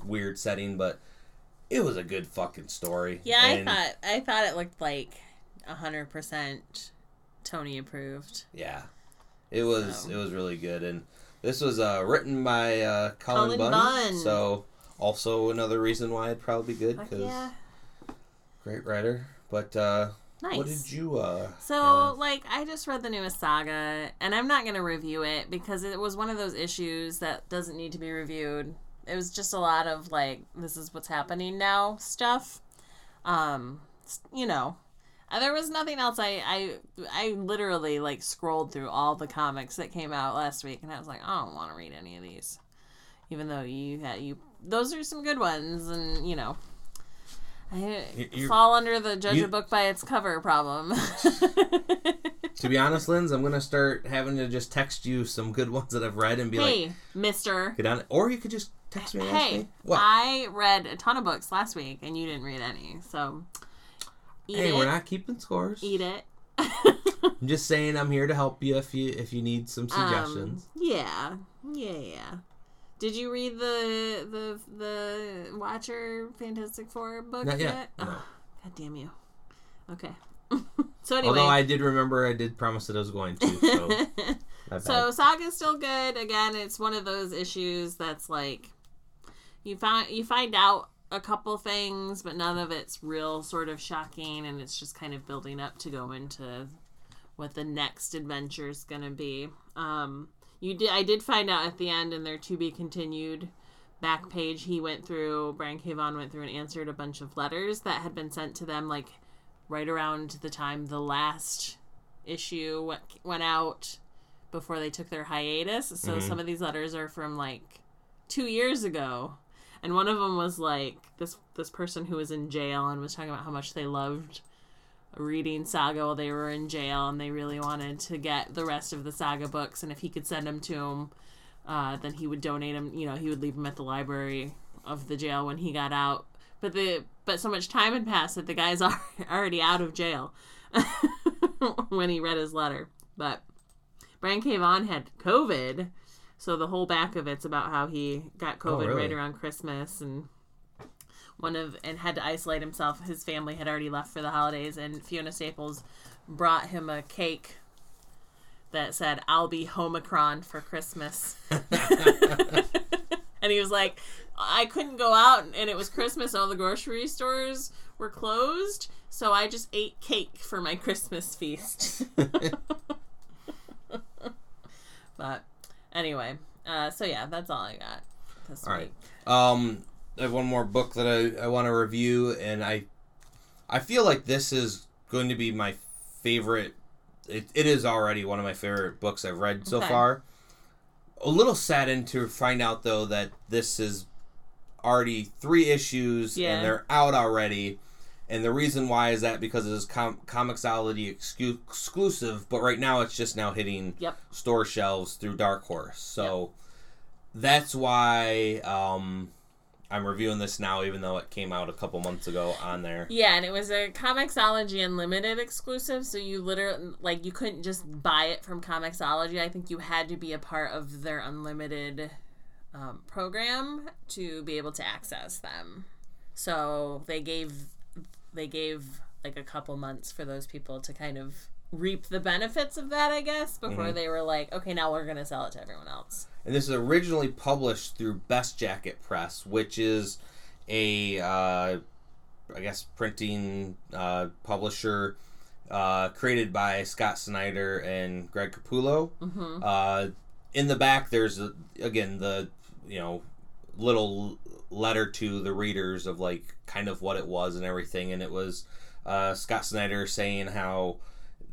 weird setting, but it was a good fucking story. Yeah, And- I thought I thought it looked like hundred percent Tony approved. Yeah, it was So. it was really good, and this was uh, written by uh, Cullen, Cullen Bunn. Bunn. So Also, another reason why it'd probably be good because yeah. great writer. But uh, Nice. what did you? uh So, have? like, I just read the newest saga, and I'm not going to review it because it was one of those issues that doesn't need to be reviewed. It was just a lot of, like, this is what's happening now stuff. Um, you know. Uh, there was nothing else. I, I, I literally, like, scrolled through all the comics that came out last week, and I was like, I don't want to read any of these. Even though you had, you, those are some good ones, and, you know. I You- you- fall under the judge you- a book by its cover problem. *laughs* to be honest, Linz, I'm gonna start having to just text you some good ones that I've read and be hey, like, Mister. get on it. Or you could just text me Hey. I read a ton of books last week, and you didn't read any. So, eat hey, it. we're not keeping scores. Eat it. *laughs* I'm just saying I'm here to help you if you if you need some suggestions. Um, yeah, yeah, yeah. Did you read the the the Watcher Fantastic Four book Not yet, yet? no. Oh, God damn you. Okay. *laughs* so anyway, Although I did remember I did promise that I was going to. So *laughs* So. Saga's still good. Again, it's one of those issues that's like you find you find out a couple things, but none of it's real sort of shocking, and it's just kind of building up to go into what the next adventure is going to be. Um, you did I did find out at the end in their to be continued back page he went through Brian K. Vaughan went through and answered a bunch of letters that had been sent to them like right around the time the last issue went, went out before they took their hiatus. So mm-hmm. some of these letters are from like two years ago, and one of them was like this this person who was in jail and was talking about how much they loved reading Saga while they were in jail, and they really wanted to get the rest of the Saga books, and if he could send them to him, uh, then he would donate them. You know, he would leave them at the library of the jail when he got out. But the but so much time had passed that the guy's *laughs* al- already out of jail *laughs* when he read his letter. But Brian K. Vaughan had COVID, so the whole back of it's about how he got COVID really? right around Christmas and one of and had to isolate himself. His family had already left for the holidays, and Fiona Staples brought him a cake that said "I'll be Homicron for Christmas," *laughs* and he was like, "I couldn't go out, and it was Christmas. All the grocery stores were closed, so I just ate cake for my Christmas feast." *laughs* but anyway, uh, so yeah, that's all I got this All week. right. Um, I have one more book that I, I want to review, and I I feel like this is going to be my favorite. It, it is already one of my favorite books I've read so Okay. far. A little saddened to find out though that this is already three issues Yeah. and they're out already. And the reason why is that because it is com- Comixology excu- exclusive, but right now it's just now hitting Yep. store shelves through Dark Horse. So that's why um, I'm reviewing this now, even though it came out a couple months ago on there. Yeah, and it was a Comixology Unlimited exclusive, so you literally like you couldn't just buy it from Comixology. I think you had to be a part of their unlimited um, program to be able to access them. So they gave they gave like a couple months for those people to kind of reap the benefits of that, I guess, before they were like, okay, now we're gonna sell it to everyone else. And this is originally published through Best Jacket Press, which is a, uh, I guess, printing uh, publisher uh, created by Scott Snyder and Greg Capullo. Mm-hmm. Uh, in the back, there's a, again the you know little letter to the readers of like kind of what it was and everything, and it was uh, Scott Snyder saying how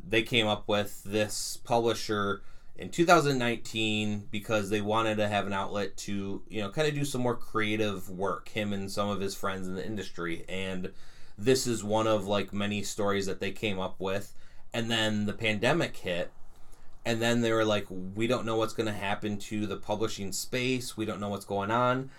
they came up with this publisher in 2019 because they wanted to have an outlet to you know kind of do some more creative work him and some of his friends in the industry. And this is one of like many stories that they came up with. And then the pandemic hit and then they were like we don't know what's going to happen to the publishing space. We don't know what's going on.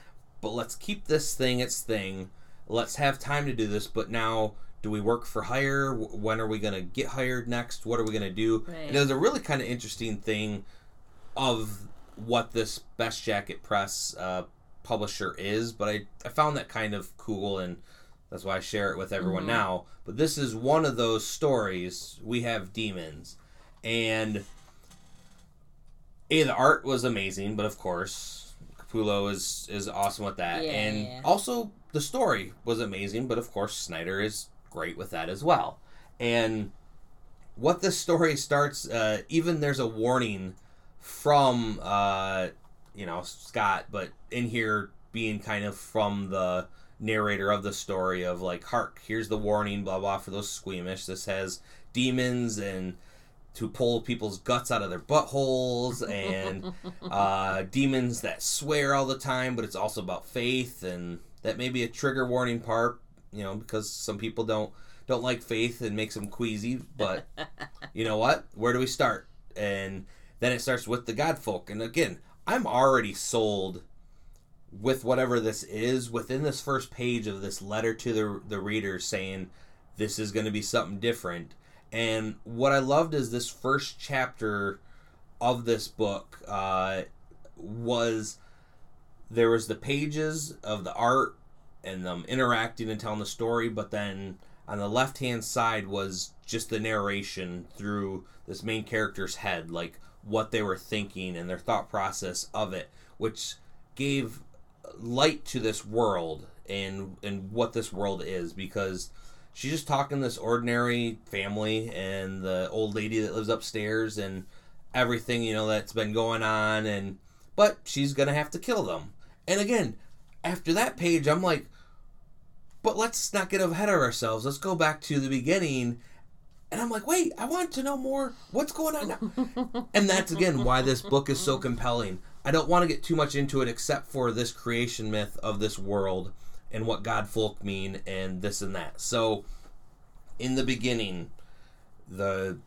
But let's keep this thing its thing. Let's have time to do this. But now do we work for hire when are we going to get hired next what are we going to do Right. and it was a really kind of interesting thing of what this best jacket press uh, publisher is but I, I found that kind of cool and that's why i share it with everyone Mhm. now but this is one of those stories we have demons and a the art was amazing but of course Capullo is is awesome with that, Yeah, and yeah. also the story was amazing. But of course, Snyder is great with that as well. And what this story starts, uh, even there's a warning from uh, you know Scott, but in here being kind of from the narrator of the story of like, hark, here's the warning, blah blah, for those squeamish. This has demons and to pull people's guts out of their buttholes *laughs* and uh, demons that swear all the time, but it's also about faith, and that may be a trigger warning part, you know, because some people don't don't like faith and makes them queasy. *laughs* But you know what? Where do we start? And then it starts with the God folk. and again, I'm already sold with whatever this is within this first page of this letter to the the reader saying this is going to be something different. And what I loved is this first chapter of this book uh, was there was the pages of the art and them interacting and telling the story, but then on the left hand side was just the narration through this main character's head, like what they were thinking and their thought process of it, which gave light to this world and and what this world is because she's just talking this ordinary family and the old lady that lives upstairs and everything you know that's been going on and but she's gonna have to kill them. And again after that page i'm like but let's not get ahead of ourselves. Let's go back to the beginning. And i'm like wait i want to know more. What's going on now? *laughs* And that's again why this book is so compelling. I don't want to get too much into it except for this creation myth of this world and what god folk mean and this and that. So in the beginning the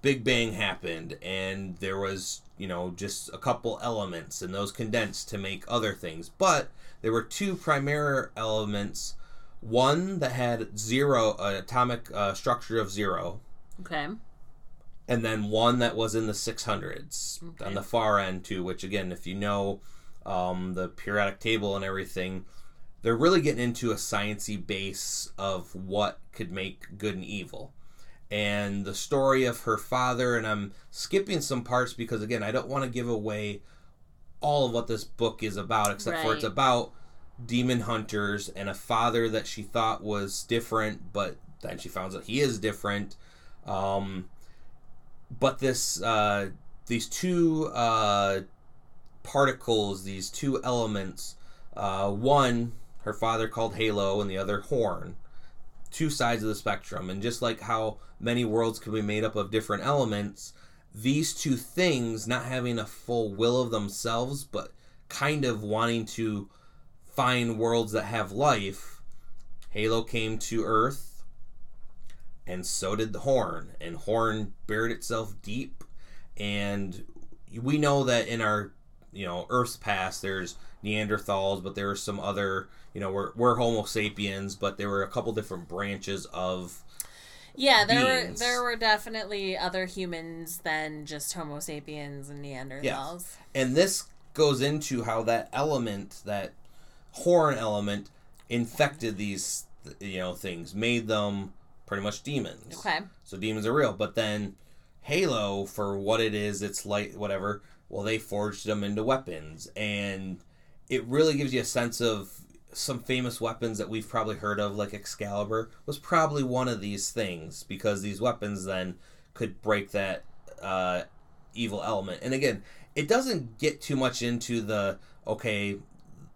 big bang happened and there was you know just a couple elements and those condensed to make other things. But there were two primary elements one that had zero uh, atomic uh, structure of zero Okay. and then one that was in the 600s Okay. on the far end too which again if you know um, the periodic table and everything they're really getting into a sciency base of what could make good and evil and the story of her father and i'm skipping some parts because again i don't want to give away all of what this book is about except for it's about demon hunters and a father that she thought was different but then she found out he is different. Um, but this uh, these two uh, particles, these two elements, uh, one her father called Halo, and the other Horn, two sides of the spectrum. And just like how many worlds can be made up of different elements, these two things not having a full will of themselves, but kind of wanting to find worlds that have life. Halo came to Earth, and so did the Horn. And Horn buried itself deep, and we know that in our you know Earth's past, there's Neanderthals, but there were some other you know we're, we're Homo sapiens, but there were a couple different branches of Yeah, there were there were definitely other humans than just Homo sapiens and Neanderthals. and this goes into how that element that horn element infected these you know things made them pretty much demons. Okay. so demons are real. But then halo for what it is it's light whatever well they forged them into weapons. And it really gives you a sense of some famous weapons that we've probably heard of like excalibur was probably one of these things because these weapons then could break that uh, evil element and again it doesn't get too much into the okay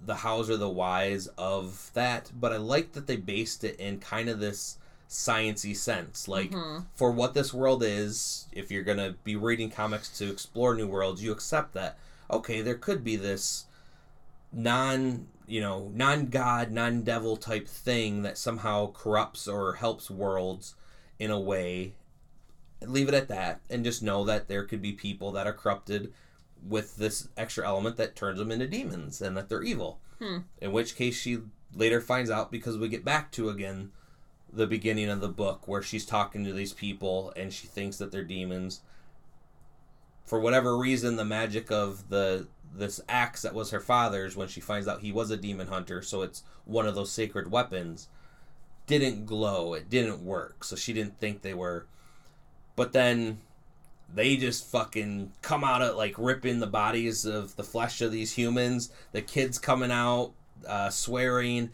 the hows or the whys of that but i like that they based it in kind of this sciency sense like Mhm. for what this world is if you're going to be reading comics to explore new worlds you accept that okay there could be this non you know non god non devil type thing that somehow corrupts or helps worlds in a way leave it at that and just know that there could be people that are corrupted with this extra element that turns them into demons and that they're evil Hmm. in which case she later finds out because we get back to again the beginning of the book where she's talking to these people and she thinks that they're demons for whatever reason the magic of the this axe that was her father's when she finds out he was a demon hunter so it's one of those sacred weapons didn't glow it didn't work so she didn't think they were but then they just fucking come out of like ripping the bodies of the flesh of these humans. The kids coming out, uh, swearing,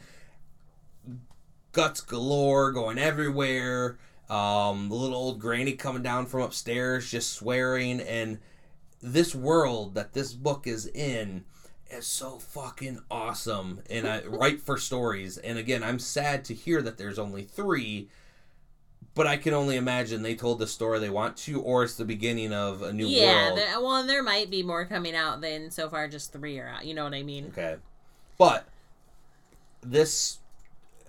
guts galore, going everywhere. Um, the little old granny coming down from upstairs, just swearing, and this world that this book is in is so fucking awesome and I *laughs* write for stories. And again, I'm sad to hear that there's only three, but I can only imagine they told the story they want to, or it's the beginning of a new yeah, world. there, well, and there might be more coming out than so far just three are out. You know what I mean? Okay, but this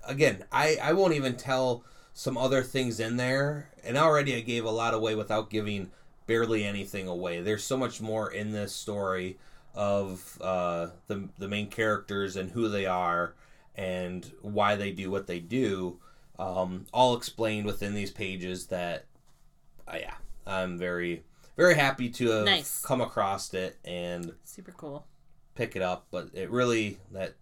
again, I I won't even tell some other things in there, and already I gave a lot away without giving barely anything away. There's so much more in this story of uh, the the main characters and who they are and why they do what they do, um, all explained within these pages. That, uh, yeah, I'm very very happy to have Nice. come across it and Super cool. pick it up. But it really that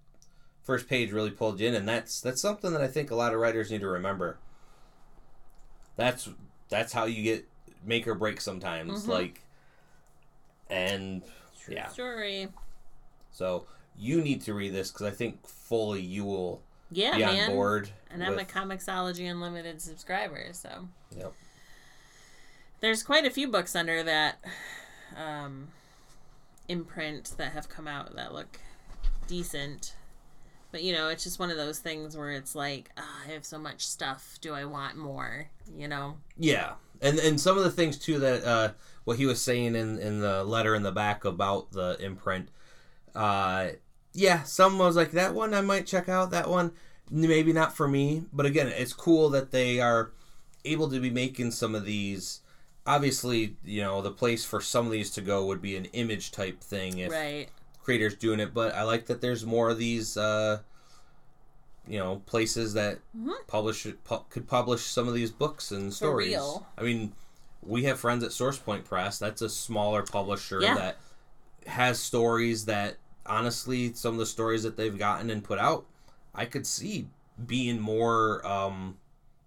first page really pulled you in, and that's that's something that I think a lot of writers need to remember. That's that's how you get make or break sometimes, Mhm. like, and True Yeah. story. so you need to read this because I think fully you will Yeah, be man. on board. And I'm a Comixology Unlimited subscriber, so Yep. there's quite a few books under that um, imprint that have come out that look decent. But you know, it's just one of those things where it's like, ah, I have so much stuff. Do I want more? You know? Yeah, and and some of the things too that uh, what he was saying in in the letter in the back about the imprint. Uh, yeah, some was like that one I might check out. That one maybe not for me, but again, it's cool that they are able to be making some of these. Obviously, you know the place for some of these to go would be an image type thing if right. creators doing it, but I like that there's more of these, uh, you know, places that Mhm. publish pu- could publish some of these books and stories. I mean, we have friends at Source Point Press. That's a smaller publisher Yeah. that has stories that, honestly, some of the stories that they've gotten and put out, I could see being more um,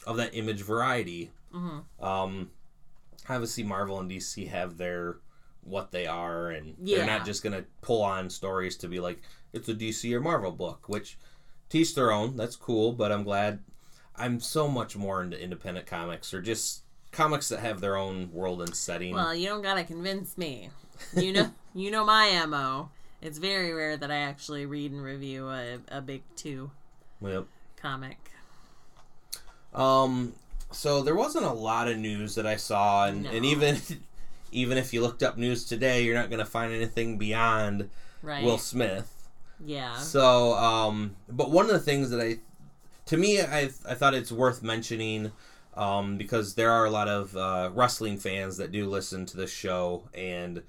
of that image variety. hmm Um, obviously, Marvel and DC have their what they are, and they're not just gonna pull on stories to be like it's a DC or Marvel book, which teach their own. That's cool, but I'm glad. I'm so much more into independent comics or just comics that have their own world and setting. Well, you don't gotta convince me. You know, *laughs* you know my mo. It's very rare that I actually read and review a, a big two Yep. comic. Um, so there wasn't a lot of news that I saw, and, and even *laughs* even if you looked up news today, you're not gonna find anything beyond Right. Will Smith. Yeah. So, um, but one of the things that I, to me, I I thought it's worth mentioning, um, because there are a lot of uh, wrestling fans that do listen to this show, and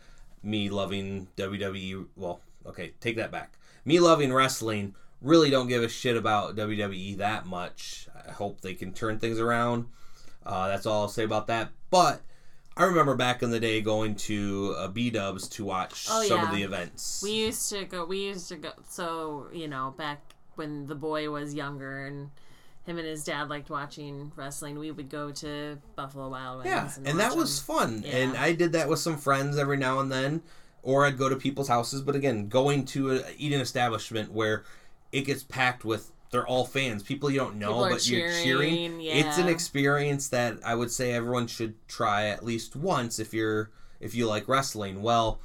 me loving WWE. Well, okay, take that back. Me loving wrestling really don't give a shit about WWE that much. I hope they can turn things around. Uh, that's all I'll say about that. But I remember back in the day going to uh, B Dubs to watch Oh, some yeah. of the events. We used to go. We used to go. So you know, back when the boy was younger and him and his dad liked watching wrestling, we would go to Buffalo Wild Wings. Yeah, and, and that watch was them. fun. Yeah. And I did that with some friends every now and then, or I'd go to people's houses. But again, going to a eating establishment where it gets packed with they're all fans, people you don't know, but you're cheering. cheering, It's an experience that I would say everyone should try at least once if you're if you like wrestling. Well,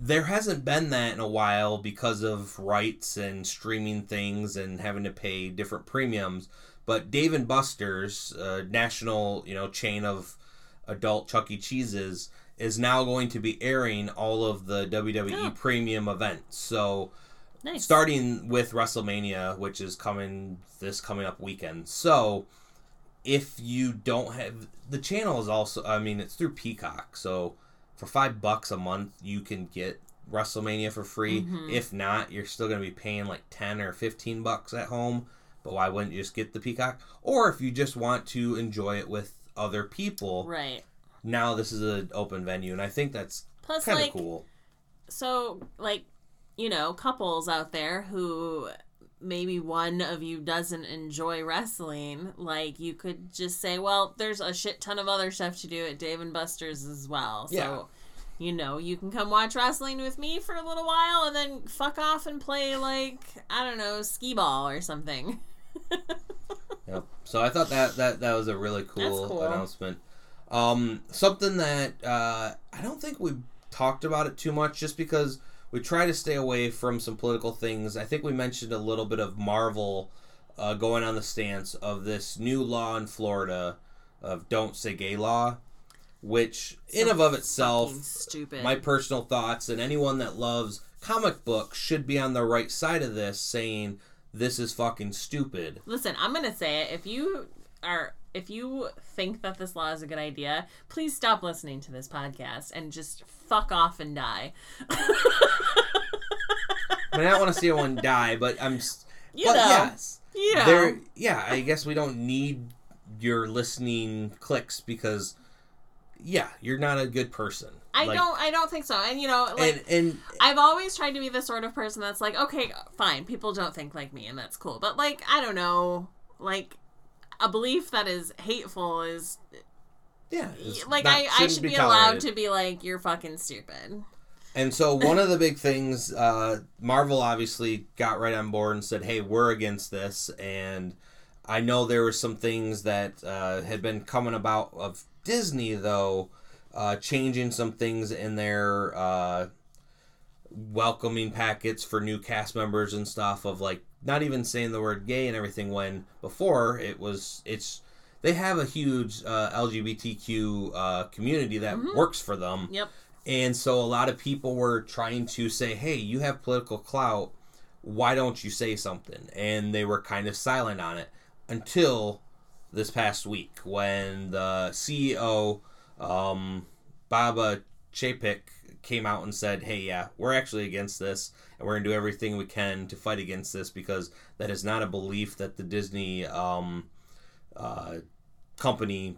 there hasn't been that in a while because of rights and streaming things and having to pay different premiums. But Dave and Buster's, a national you know chain of adult Chuck E. Cheese's, is now going to be airing all of the WWE Oh. premium events. So nice. starting with WrestleMania, which is coming this coming up weekend. So if you don't have the channel is also I mean it's through Peacock, so for five bucks a month you can get WrestleMania for free. Mhm. If not, you're still gonna be paying like ten or fifteen bucks at home. But why wouldn't you just get the Peacock? Or if you just want to enjoy it with other people, Right. now this is an open venue, and I think that's kind of like, cool. so like, you know, couples out there who maybe one of you doesn't enjoy wrestling, like you could just say, well, there's a shit ton of other stuff to do at Dave and Buster's as well. So, Yeah. you know, you can come watch wrestling with me for a little while and then fuck off and play like I don't know, skee ball or something. *laughs* Yep. So I thought that that that was a really cool, cool. announcement. Um, something that uh, I don't think we talked about it too much, just because we try to stay away from some political things. I think we mentioned a little bit of Marvel uh, going on the stance of this new law in Florida of "Don't Say Gay" law, which in So of of itself stupid. my personal thoughts and anyone that loves comic books should be on the right side of this saying this is fucking stupid Listen, I'm gonna say it. If you are, if you think that this law is a good idea, please stop listening to this podcast and just fuck off and die. I mean, I don't want to see anyone die, but I'm. You but know, yes, you know. there. Yeah, I guess we don't need your listening clicks because, yeah, you're not a good person. I Like, don't. I don't think so. And you know, like And and I've always tried to be the sort of person that's like, okay, fine, people don't think like me, and that's cool. But like, I don't know, like a belief that is hateful is yeah, like I, I should be, allowed to be like, you're fucking stupid. And so one of the big *laughs* things, uh, Marvel obviously got right on board and said, "Hey, we're against this." And I know there were some things that uh, had been coming about of Disney, though, uh, changing some things in their uh, welcoming packets for new cast members and stuff. Of like not even saying the word gay and everything. When before it was, it's they have a huge uh, LGBTQ uh, community that works for them. Yep. And so a lot of people were trying to say, hey, you have political clout. Why don't you say something? And they were kind of silent on it until this past week when the CEO, um, Baba Chapek, came out and said, hey, yeah, we're actually against this and we're going to do everything we can to fight against this because that is not a belief that the Disney um, uh, company,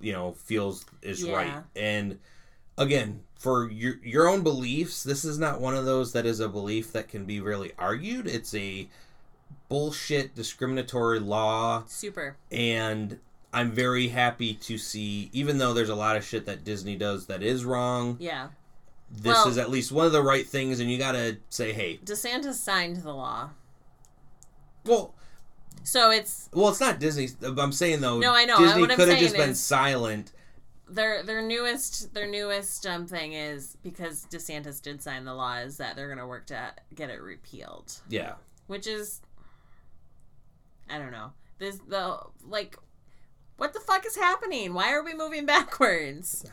you know, feels is Yeah. right. And again, for your your own beliefs, this is not one of those that is a belief that can be really argued. It's a bullshit discriminatory law Super. and I'm very happy to see even though there's a lot of shit that Disney does that is wrong, Yeah. This Well- is at least one of the right things and you got to say, "Hey, DeSantis signed the law. well, So it's well, it's not Disney. I'm saying though, No, I know. Disney could have just been silent. their their newest their newest um thing is because DeSantis did sign the law is that they're gonna work to get it repealed, Yeah. which is I don't know. This the like what the fuck is happening? Why are we moving *laughs* backwards?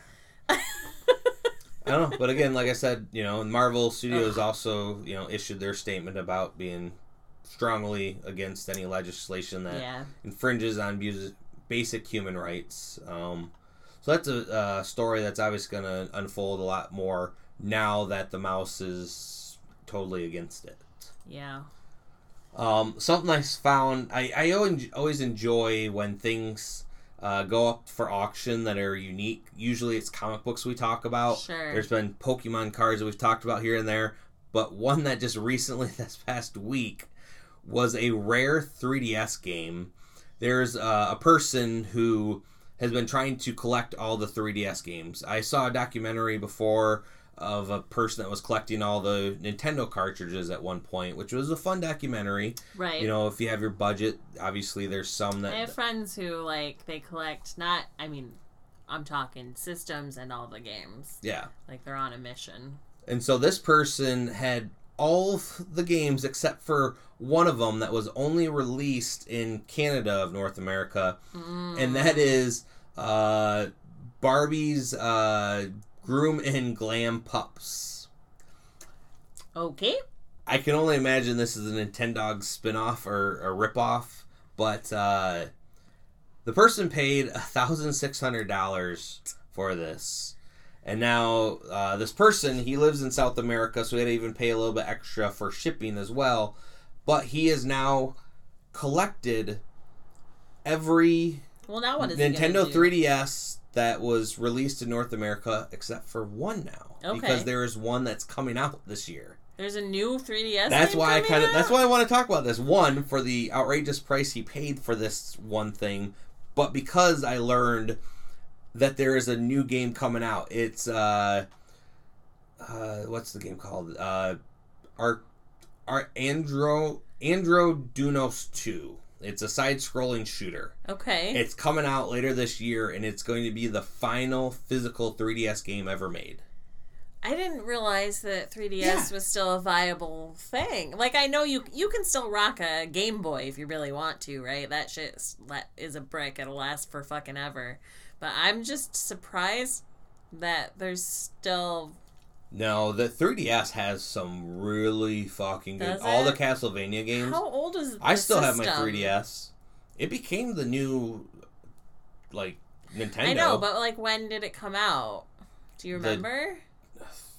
*laughs* I don't know, but again, like I said, you know, Marvel Studios also, you know, issued their statement about being strongly against any legislation that yeah. infringes on basic human rights. Um, so that's a uh, story that's obviously going to unfold a lot more now that the mouse is totally against it. Yeah. Um, something I found, I, I always enjoy when things uh, go up for auction that are unique. Usually it's comic books we talk about. Sure. There's been Pokemon cards that we've talked about here and there, but one that just *laughs* recently, this past week, was a rare 3DS game. There's uh, a person who has been trying to collect all the 3DS games. I saw a documentary before of a person that was collecting all the Nintendo cartridges at one point, which was a fun documentary. Right. You know, if you have your budget, obviously there's some that I have friends who like they collect not I mean I'm talking systems and all the games. yeah. Like they're on a mission. And so this person had all the games except for one of them that was only released in Canada of North America, and that is uh, Barbie's uh, Groom and Glam Pups. Okay. I can only imagine this is a Nintendo spin-off or a rip-off, but uh, the person paid thousand six hundred dollars for this, and now uh, this person he lives in South America, so he had to even pay a little bit extra for shipping as well. But he has now collected every Well now what is Nintendo 3DS that was released in North America except for one now Okay. because there is one that's coming out this year. There's a new 3DS. That's game why I kind of. That's why I want to talk about this. One for the outrageous price he paid for this one thing, but because I learned that there is a new game coming out. It's uh, uh, what's the game called? Uh, our our Andro Andro Dunos Two. It's a side-scrolling shooter. Okay. It's coming out later this year, and it's going to be the final physical 3DS game ever made. I didn't realize that 3DS Yeah. was still a viable thing. Like I know you you can still rock a Game Boy if you really want to, right? That shit is- is a brick. It'll last for fucking ever. But I'm just surprised that there's still No, the 3DS has some really fucking good. Does All the it? Castlevania games. how old is I the still have my system? 3DS. It became the new, like Nintendo. I know, but like when did it come out? Do you The- remember?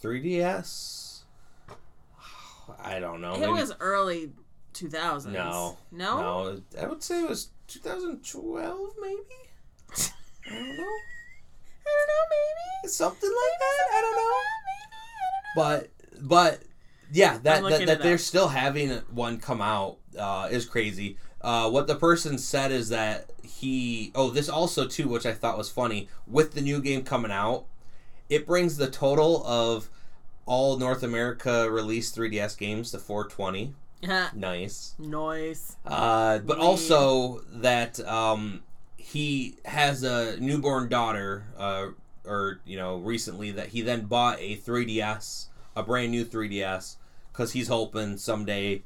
3DS. I don't know. it maybe- was early 2000s. no, No? no. I would say it was 2012, maybe. I don't know. *laughs* I don't know, maybe. Something like that. I don't know. But but yeah, that that, that they're still having one come out uh, is crazy. Uh, what the person said is that he oh this also too, which I thought was funny with the new game coming out, it brings the total of all North America released 3DS games to 420. *laughs* Nice. nice. Uh, but also that um, he has a newborn daughter, uh, or you know, recently that he then bought a 3DS, a brand new 3DS, because he's hoping someday,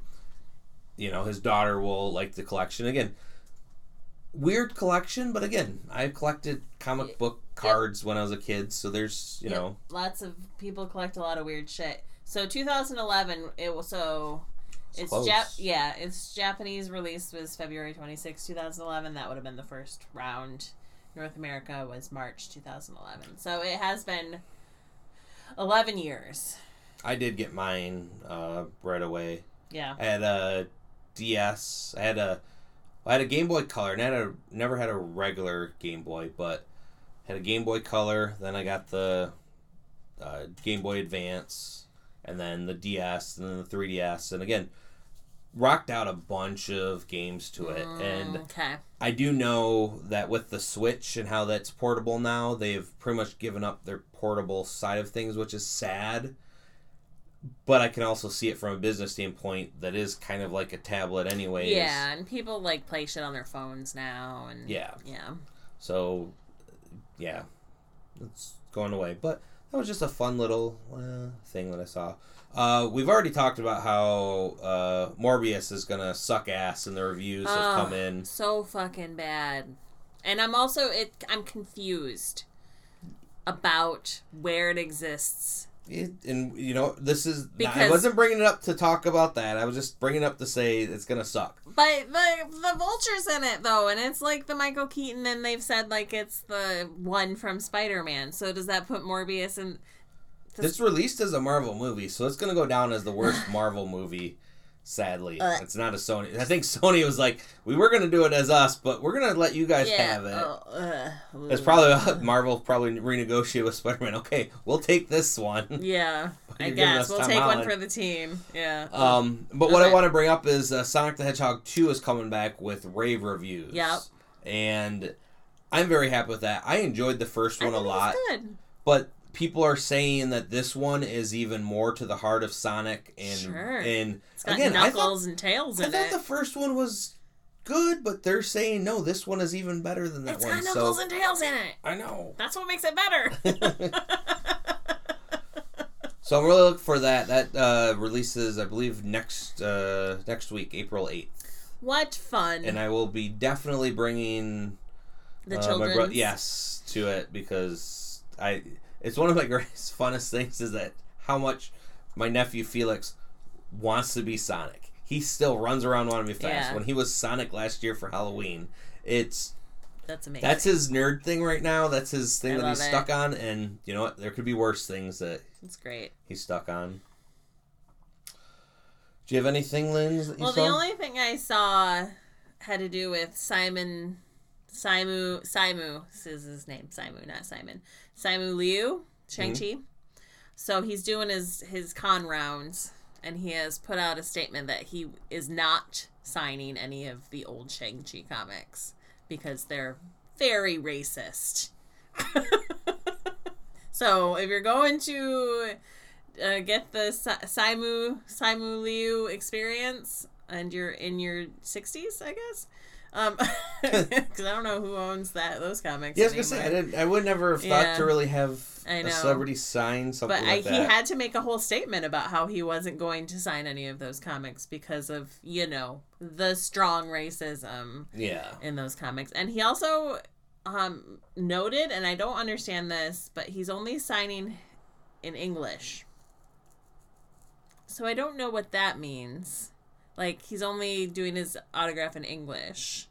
you know, his daughter will like the collection again. Weird collection, but again, I collected comic book cards when I was a kid, so there's you Yep. know, lots of people collect a lot of weird shit. So 2011, it was so it's. Jap- yeah, its Japanese release was February 26, 2011. That would have been the first round. North America was March 2011. So it has been 11 years. I did get mine uh, right away. Yeah. I had a DS. I had a I had a Game Boy Color, and I had a never had a regular Game Boy, but had a Game Boy Color. Then I got the uh, Game Boy Advance, and then the DS, and then the 3DS, and again rocked out a bunch of games to it. And okay. I do know that with the Switch and how that's portable now, they've pretty much given up their portable side of things, which is sad. But I can also see it from a business standpoint that is kind of like a tablet, anyways. Yeah, and people like play shit on their phones now, and Yeah. yeah. So, yeah, it's going away. But that was just a fun little uh, thing that I saw. Uh, we've already talked about how uh, Morbius is gonna suck ass, and the reviews have come in. So fucking bad. And I'm also it I'm confused about where it exists. It, and you know, this is. because, I wasn't bringing it up to talk about that. I was just bringing it up to say it's gonna suck. But the the vulture's in it though, and it's like the Michael Keaton and they've said like it's the one from Spider-Man. So does that put Morbius in This- It's released as a Marvel movie, so it's gonna go down as the worst *laughs* Marvel movie. Sadly, Uh. it's not a Sony. I think Sony was like, we were gonna do it as us, but we're gonna let you guys yeah, have it. oh, ugh. It's probably Marvel probably renegotiate with Spider Man. Okay, we'll take this one. Yeah. *laughs* I You're giving us guess we'll Tom take one for the team. Yeah. Um, but what I want to bring up is uh, Sonic the Hedgehog 2 is coming back with rave reviews. Yep. And I'm very happy with that. I enjoyed the first one a thought it was lot, Good. but people are saying that this one is even more to the heart of Sonic. And Sure. and It's got again, I thought, knuckles and tails I thought it. the first one was good, but they're saying no, this one is even better than that It's one. got knuckles So and tails in it. I know. That's what makes it better. *laughs* *laughs* So I'm really looking for that. That uh, releases, I believe, next uh, next week, April eighth, what fun. and I will be definitely bringing the uh, children. bro- yes to it because I. It's one of my *laughs* greatest funnest things is that how much my nephew Felix wants to be Sonic. He still runs around wanting to be fast. Yeah. When he was Sonic last year for Halloween, it's That's amazing. that's his nerd thing right now. That's his thing I that he's it. stuck on, and you know what? There could be worse things that That's great. he's stuck on. Do you have anything, Lynn? Well, saw? the only thing I saw had to do with Simon, Simu, Simu. This is his name, Simu, not Simon. Simu Liu, Shang Chi. Mm-hmm. So he's doing his his con rounds, and he has put out a statement that he is not signing any of the old Shang-Chi comics because they're very racist. *laughs* so if you're going to uh, get the Si- Simu Simu Liu experience and you're in your 60s, I guess. Um, *laughs* *laughs* because I don't know who owns that those comics. Yeah, I was gonna say I didn't. I would never have thought Yeah. to really have a celebrity sign something But I, like he had to make a whole statement about how he wasn't going to sign any of those comics because of, you know, the strong racism yeah. in those comics. And he also um, noted, and I don't understand this, but he's only signing in English. So I don't know what that means. Like, he's only doing his autograph in English.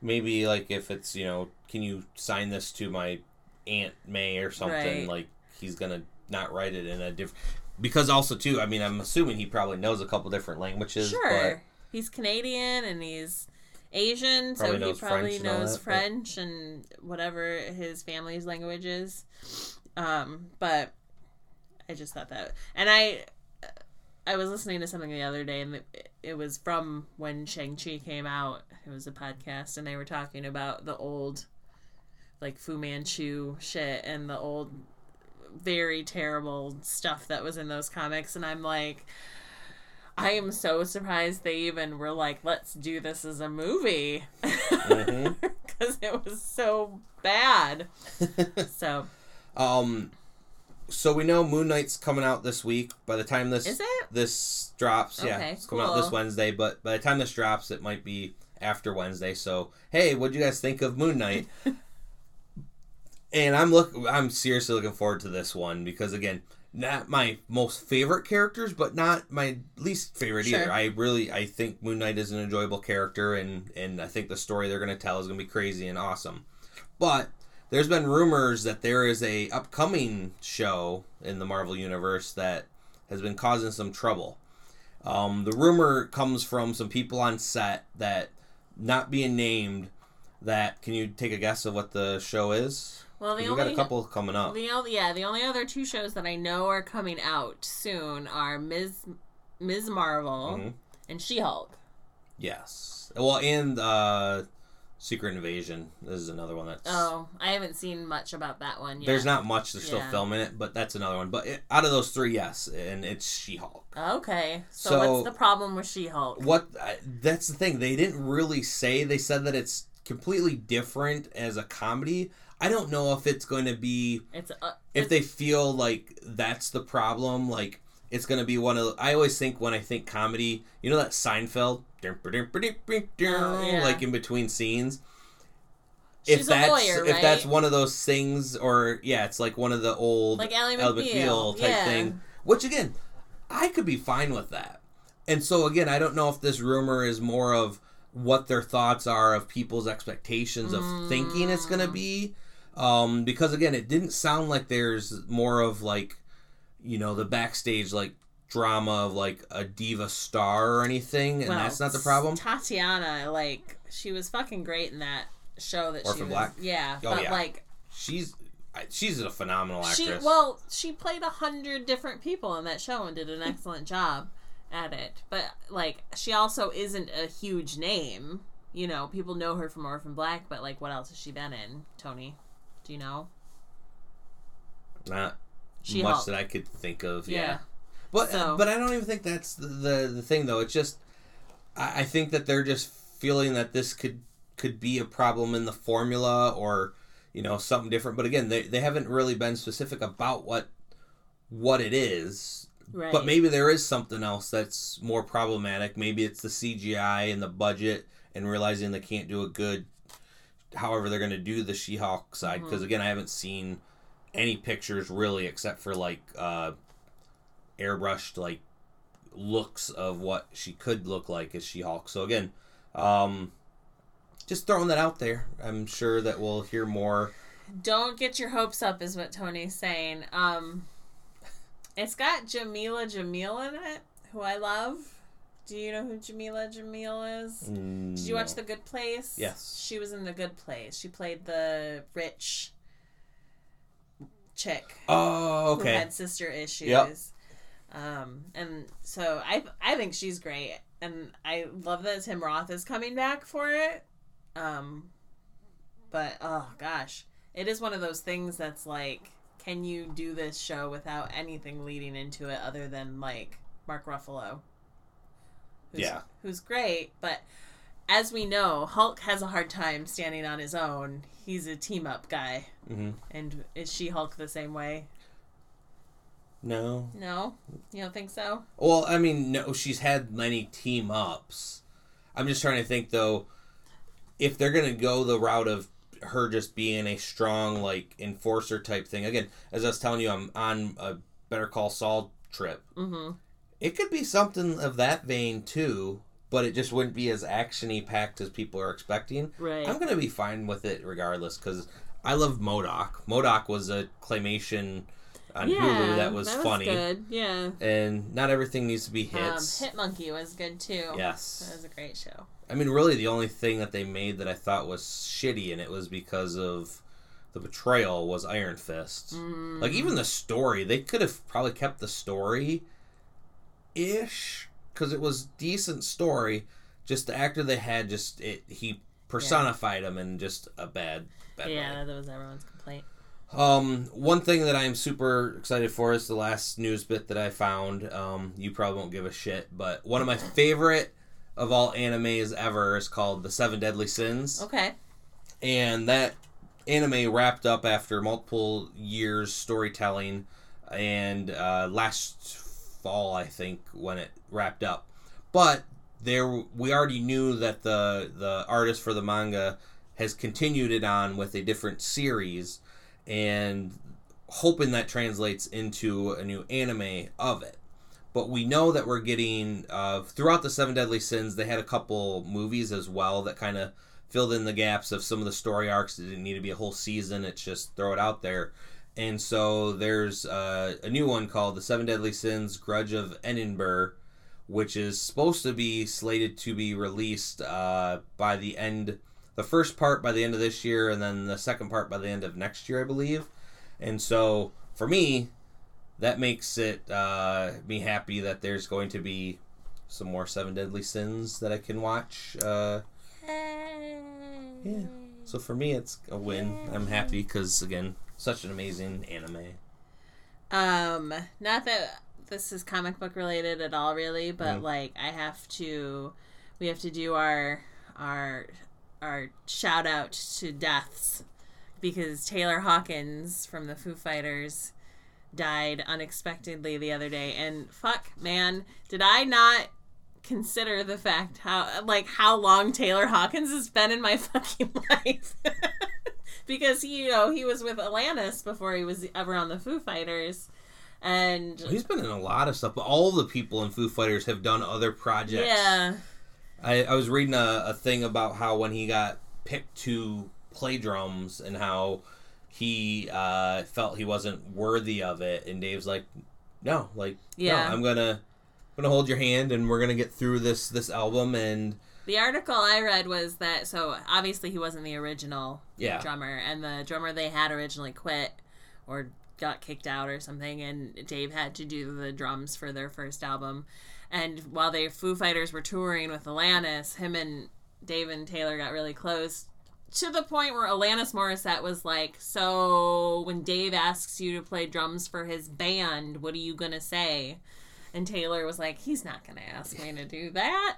Maybe like if it's you know, can you sign this to my aunt May or something? Right. Like he's gonna not write it in a different. Because also too, I mean, I'm assuming he probably knows a couple different languages. Sure. He's Canadian and he's Asian, so he probably French and knows but- French and whatever his family's language is. Um, but I just thought that, and I, I was listening to something the other day, and it, it was from when Shang Chi came out. It was a podcast, and they were talking about the old, like Fu Manchu shit and the old, very terrible stuff that was in those comics, and I'm like. I am so surprised they even were like, let's do this as a movie. *laughs* Because it was so bad. *laughs* So, um, so we know Moon Knight's coming out this week. By the time this this drops, yeah, Okay, it's coming out this. Wednesday. But by the time this drops, it might be after Wednesday. So hey, what do you guys think of Moon Knight? *laughs* and I'm look, I'm seriously looking forward to this one because again, not my most favorite characters, but not my least favorite either. I really, I think Moon Knight is an enjoyable character, and and I think the story they're going to tell is going to be crazy and awesome. But there's been rumors that there is a upcoming show in the Marvel universe that has been causing some trouble. Um, the rumor comes from some people on set that, not being named, that can you take a guess of what the show is? Well, the we only got a couple coming up. the only yeah the only other two shows that I know are coming out soon are Ms. Ms. Marvel Mhm. and She Hulk. Yes. Well, and uh, Secret Invasion this is another one that's. Oh, I haven't seen much about that one yet. There's not much. They're still Yeah. filming it, but that's another one. But it, out of those three, yes, and it's She-Hulk. Okay, so, So- what's the problem with She Hulk? What? I- That's the thing. They didn't really say. They said that it's completely different as a comedy. I don't know if it's going to be It's uh, if they feel like that's the problem. Like it's going to be one of. The, I always think when I think comedy, you know that Seinfeld, Oh, like in between scenes. She's if a that's lawyer, if that's one of those things, or yeah, it's like one of the old like Ally McBeal, type yeah. thing. Which again, I could be fine with that. And so again, I don't know if this rumor is more of what their thoughts are of people's expectations of thinking it's going to be. Um, because again, it didn't sound like there's more of like, you know, the backstage like drama of like a diva star or anything, and Well, that's not the problem. Tatiana, like she was fucking great in that show that she was. Black? Yeah, Oh, but yeah. like She's she's a phenomenal she actress. well, she played a hundred different people in that show and did an excellent *laughs* job at it. But like, she also isn't a huge name. You know, people know her from Orphan Black, but like, what else has she been in? Tony, do you know? not She much that I could think of. Yeah. yeah. But So- but I don't even think that's the, the the thing though. It's just I, I think that they're just feeling that this could could be a problem in the formula or you know something different. But again, they they haven't really been specific about what what it is. Right. But maybe there is something else that's more problematic. Maybe it's the CGI and the budget and realizing they can't do a good. However, they're going to do the She-Hulk side because again, I haven't seen any pictures really except for like uh, airbrushed like looks of what she could look like as She-Hulk. So again, um, just throwing that out there. I'm sure that we'll hear more. Don't get your hopes up, is what Tony's saying. Um, it's got Jameela Jamil in it, who I love. Do you know who Jameela Jamil is? Did you watch The Good Place? Yes. She was in The Good Place. She played the rich chick Oh, who okay. had sister issues. Yep. Um, and so I I think she's great, and I love that Tim Roth is coming back for it. Um, but oh gosh, it is one of those things that's like, can you do this show without anything leading into it other than like Mark Ruffalo? Who's, Yeah. who's great, but as we know, Hulk has a hard time standing on his own. He's a team up guy, hmm and is she Hulk the same way? No. No, you don't think so? Well, I mean, no, she's had many team ups. I'm just trying to think though, if they're gonna go the route of her just being a strong like enforcer type thing. Again, as I was telling you, I'm on a Better Call Saul trip. Mm-hmm. It could be something of that vein too, but it just wouldn't be as actiony packed as people are expecting. Right. I'm gonna be fine with it regardless because I love Modoc. M.O.D.O.K. was a claymation on Hulu that was funny, good. Yeah. and not everything needs to be Um, hits. Hit Monkey was good too. Yes. That was a great show. I mean really the only thing that they made that I thought was shitty and it was because of the betrayal was Iron Fist. Mm. Like even the story, they could have probably kept the story ish because it was decent story. Just the actor they had, just it he personified him in just a bad, bad way. yeah, that was everyone's complaint. Um, one thing that I am super excited for is the last news bit that I found. Um, you probably won't give a shit, but one of my favorite of all animes ever is called The Seven Deadly Sins, Okay. and that anime wrapped up after multiple years storytelling, and uh, last fall I think when it wrapped up, but there we already knew that the the artist for the manga has continued it on with a different series and hoping that translates into a new anime of it. But we know that we're getting uh, throughout the Seven Deadly Sins. They had a couple movies as well that kind of filled in the gaps of some of the story arcs. It didn't need to be a whole season. It's just throw it out there. And so there's uh, a new one called The Seven Deadly Sins: Grudge of Edinburgh, which is supposed to be slated to be released uh, by the end the first part by the end of this year and then the second part by the end of next year i believe and so for me that makes it uh, me happy that there's going to be some more seven deadly sins that i can watch uh, Yeah. so for me it's a win i'm happy because again such an amazing anime Um, not that this is comic book related at all, really, but Mhm. like I have to, we have to do our our our shout out to deaths because Taylor Hawkins from the Foo Fighters died unexpectedly the other day, and fuck, man, did I not consider the fact how like how long Taylor Hawkins has been in my *laughs* fucking life. *laughs* because he, you know, he was with Alanis before he was ever on the Foo Fighters. And he's been in a lot of stuff but all the people in foo fighters have done other projects yeah, I, I was reading a, a thing about how when he got picked to play drums and how he uh, felt he wasn't worthy of it, and Dave's like, "No, like, Yeah. no, I'm gonna, I'm gonna hold your hand, and we're gonna get through this this album." And the article I read was that so obviously he wasn't the original Yeah. drummer, and the drummer they had originally quit or got kicked out or something, and Dave had to do the drums for their first album. And while the Foo Fighters were touring with Alanis, him and Dave and Taylor got really close to the point where Alanis Morissette was like, "So when Dave asks you to play drums for his band, what are you gonna say?" And Taylor was like, "He's not gonna ask me to do that."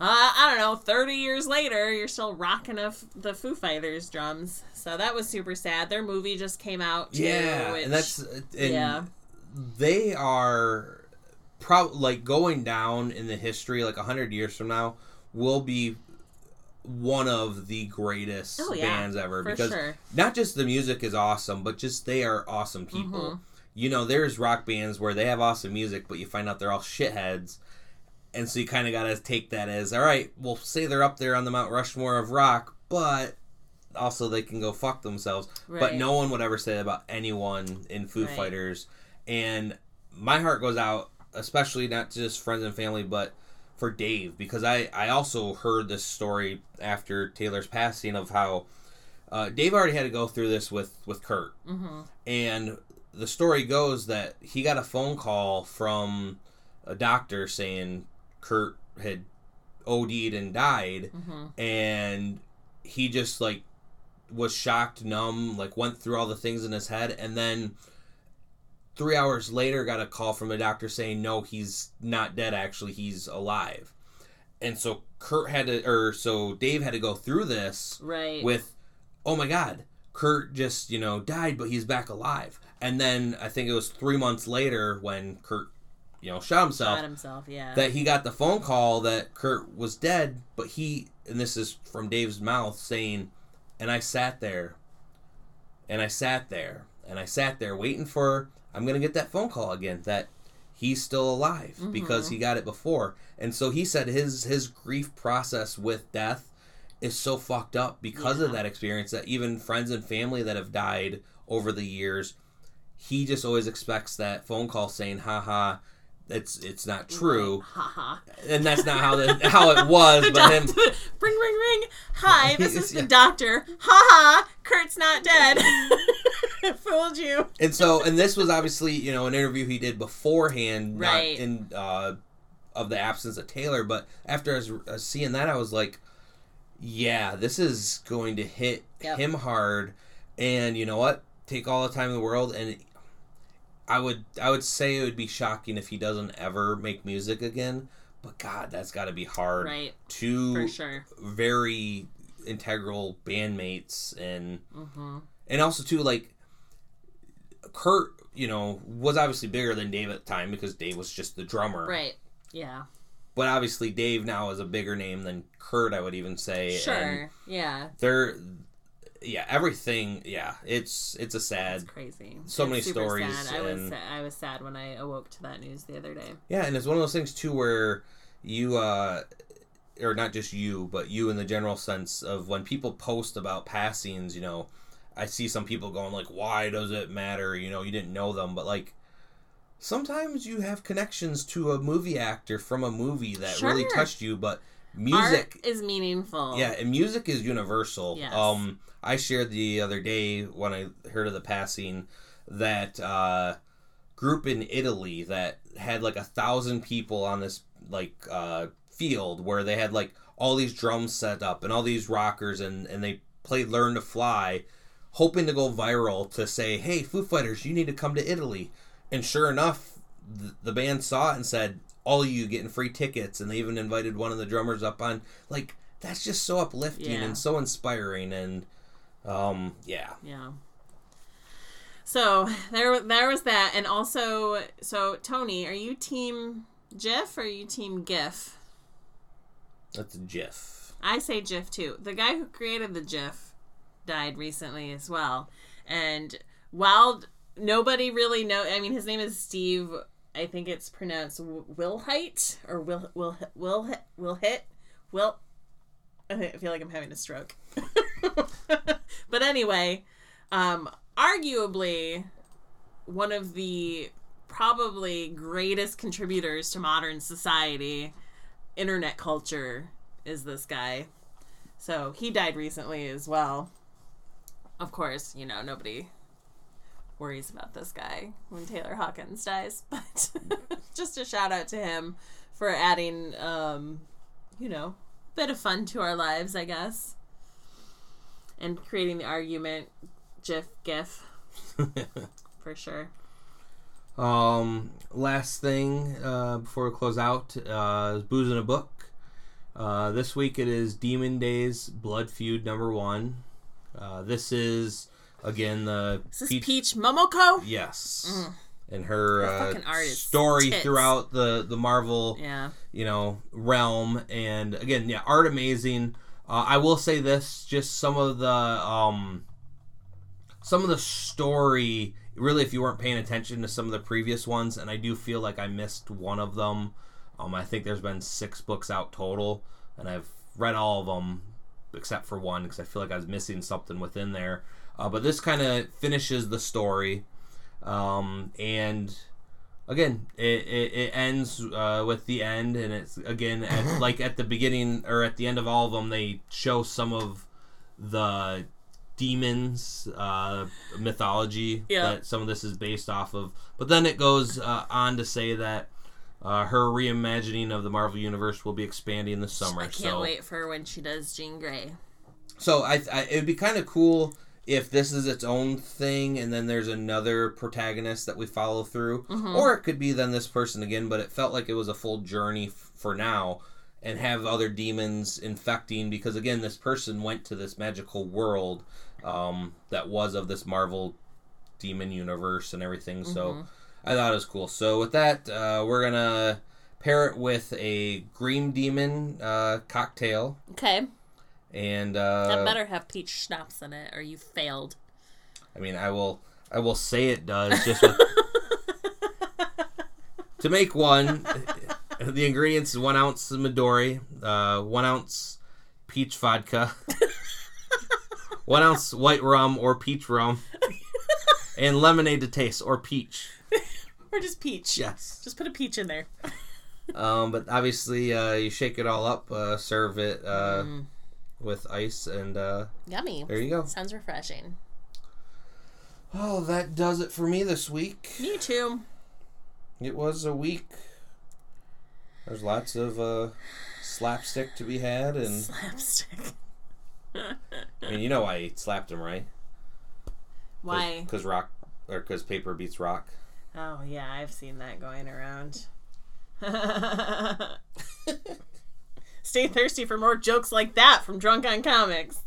Uh, I don't know. Thirty years later, you're still rocking a f- the Foo Fighters drums, so that was super sad. Their movie just came out. Too, yeah, which- and that's and yeah. they are probably like going down in the history like 100 years from now will be one of the greatest Oh, yeah, bands ever because sure. not just the music is awesome but just they are awesome people Mhm. you know there's rock bands where they have awesome music but you find out they're all shitheads and so you kind of got to take that as all right we'll say they're up there on the mount rushmore of rock but also they can go fuck themselves but no one would ever say that about anyone in foo Right. fighters and my heart goes out especially not just friends and family but for dave because i i also heard this story after taylor's passing of how uh, dave already had to go through this with with kurt Mm-hmm. and the story goes that he got a phone call from a doctor saying Kurt had OD'd and died, Mm-hmm. and he just like was shocked, numb, like went through all the things in his head, and then three hours later got a call from a doctor saying no, he's not dead. Actually, he's alive. And so Kurt had to, or so Dave had to go through this Right. with, oh my God, Kurt just you know died, but he's back alive. And then I think it was three months later when Kurt, you know, shot himself Shot himself. Yeah. that he got the phone call that Kurt was dead, but he and this is from Dave's mouth saying, and I sat there, and I sat there, and I sat there waiting for I'm gonna get that phone call again that he's still alive mm-hmm. because he got it before, and so he said his his grief process with death is so fucked up because of that experience that even friends and family that have died over the years, he just always expects that phone call saying, "haha." It's it's not true, Haha. and that's not how the how it was. But him, *laughs* ring, ring, ring. Hi, this *laughs* is the Yeah. doctor. Ha ha. Kurt's not dead. *laughs* *laughs* Fooled you. and so and this was obviously you know an interview he did beforehand, Right. not in uh, of the absence of Taylor. But after I was, uh, seeing that, I was like, yeah, this is going to hit Yep. him hard. And you know what? Take all the time in the world, and I would I would say it would be shocking if he doesn't ever make music again. But God, that's got to be hard. Right. Two For sure. very integral bandmates and Mm-hmm. and also too like Kurt, you know, was obviously bigger than Dave at the time because Dave was just the drummer. Right. Yeah. But obviously Dave now is a bigger name than Kurt, I would even say. And Sure. Yeah. they're yeah, everything yeah, it's it's a sad It's crazy. so It's many stories Sad. I was and- I was sad when I awoke to that news the other day. Yeah, and it's one of those things too where you uh or not just you, but you in the general sense of when people post about passings, you know, I see some people going like, "Why does it matter?" You know, you didn't know them, but like sometimes you have connections to a movie actor from a movie that really touched you, but music Art is meaningful. yeah, and music is universal. Yes. Um, I shared the other day when I heard of the passing that uh, group in Italy that had like a thousand people on this like uh, field where they had like all these drums set up and all these rockers and and they played "Learn to Fly," hoping to go viral to say, "Hey, Foo Fighters, you need to come to Italy." And sure enough, th- the band saw it and said, "All you getting free tickets," and they even invited one of the drummers up on like that's just so uplifting Yeah. and so inspiring and um yeah Yeah. So there, there was that, and also, so Tony, are you team GIF or are you team GIF? that's gif I say GIF too. The guy who created the GIF died recently as well, and while nobody really know, I mean, his name is Steve. I think it's pronounced Wilhite or Will Will Will Will Hit Will. I feel like I'm having a stroke. *laughs* but anyway, um, arguably one of the probably greatest contributors to modern society, internet culture, is this guy. So he died recently as well. Of course, you know, nobody worries about this guy when Taylor Hawkins dies, *laughs* but just a shout out to him for adding, um, you know, a bit of fun to our lives, I guess. And creating the argument, GIF, GIF, *laughs* for sure. um last thing uh before we close out uh is booze in a book uh this week it is demon days blood feud number one uh this is again the Is this Peach- Peach, Momoko? yes and her, uh, fucking art is story tits. throughout the the marvel Yeah. you know realm and again yeah art amazing uh, i will say this just some of the um some of the story really if you weren't paying attention to some of the previous ones and i do feel like i missed one of them um i think there's been six books out total and i've read all of them except for one because i feel like i was missing something within there uh, but this kind of finishes the story um and again it, it, it ends uh, with the end and it's again at, *laughs* like at the beginning or at the end of all of them they show some of the demons uh, mythology Yeah. that some of this is based off of. But then it goes uh, on to say that uh, her reimagining of the Marvel universe will be expanding this summer. I can't so, wait for when she does Jean Grey. so I, I it would be kind of cool if this is its own thing and then there's another protagonist that we follow through, or it could be then this person again. But it felt like it was a full journey f- for now. And have other demons infecting because again, this person went to this magical world um, that was of this Marvel demon universe and everything. So I thought it was cool. So with that, uh, we're gonna pair it with a green demon uh, cocktail, Okay. and uh, That better have peach schnapps in it, or you failed. I mean, I will I will say it does just with, *laughs* to make one. The ingredients: is one ounce of Midori, uh, one ounce peach vodka, *laughs* one ounce white rum or peach rum, and lemonade to taste or peach. Or just peach. Yes. Just put a peach in there. *laughs* Um, but obviously, uh, you shake it all up, uh, serve it uh, Mm. with ice, and uh, Yummy. there you go. Sounds refreshing. Oh, that does it for me this week. Me too. It was a week. There's lots of uh, slapstick to be had, and Slapstick. I mean, you know I slapped him, right? Why? Because rock, or because paper beats rock. Oh yeah, I've seen that going around. *laughs* *laughs* Stay thirsty for more jokes like that from Drunk on Comics.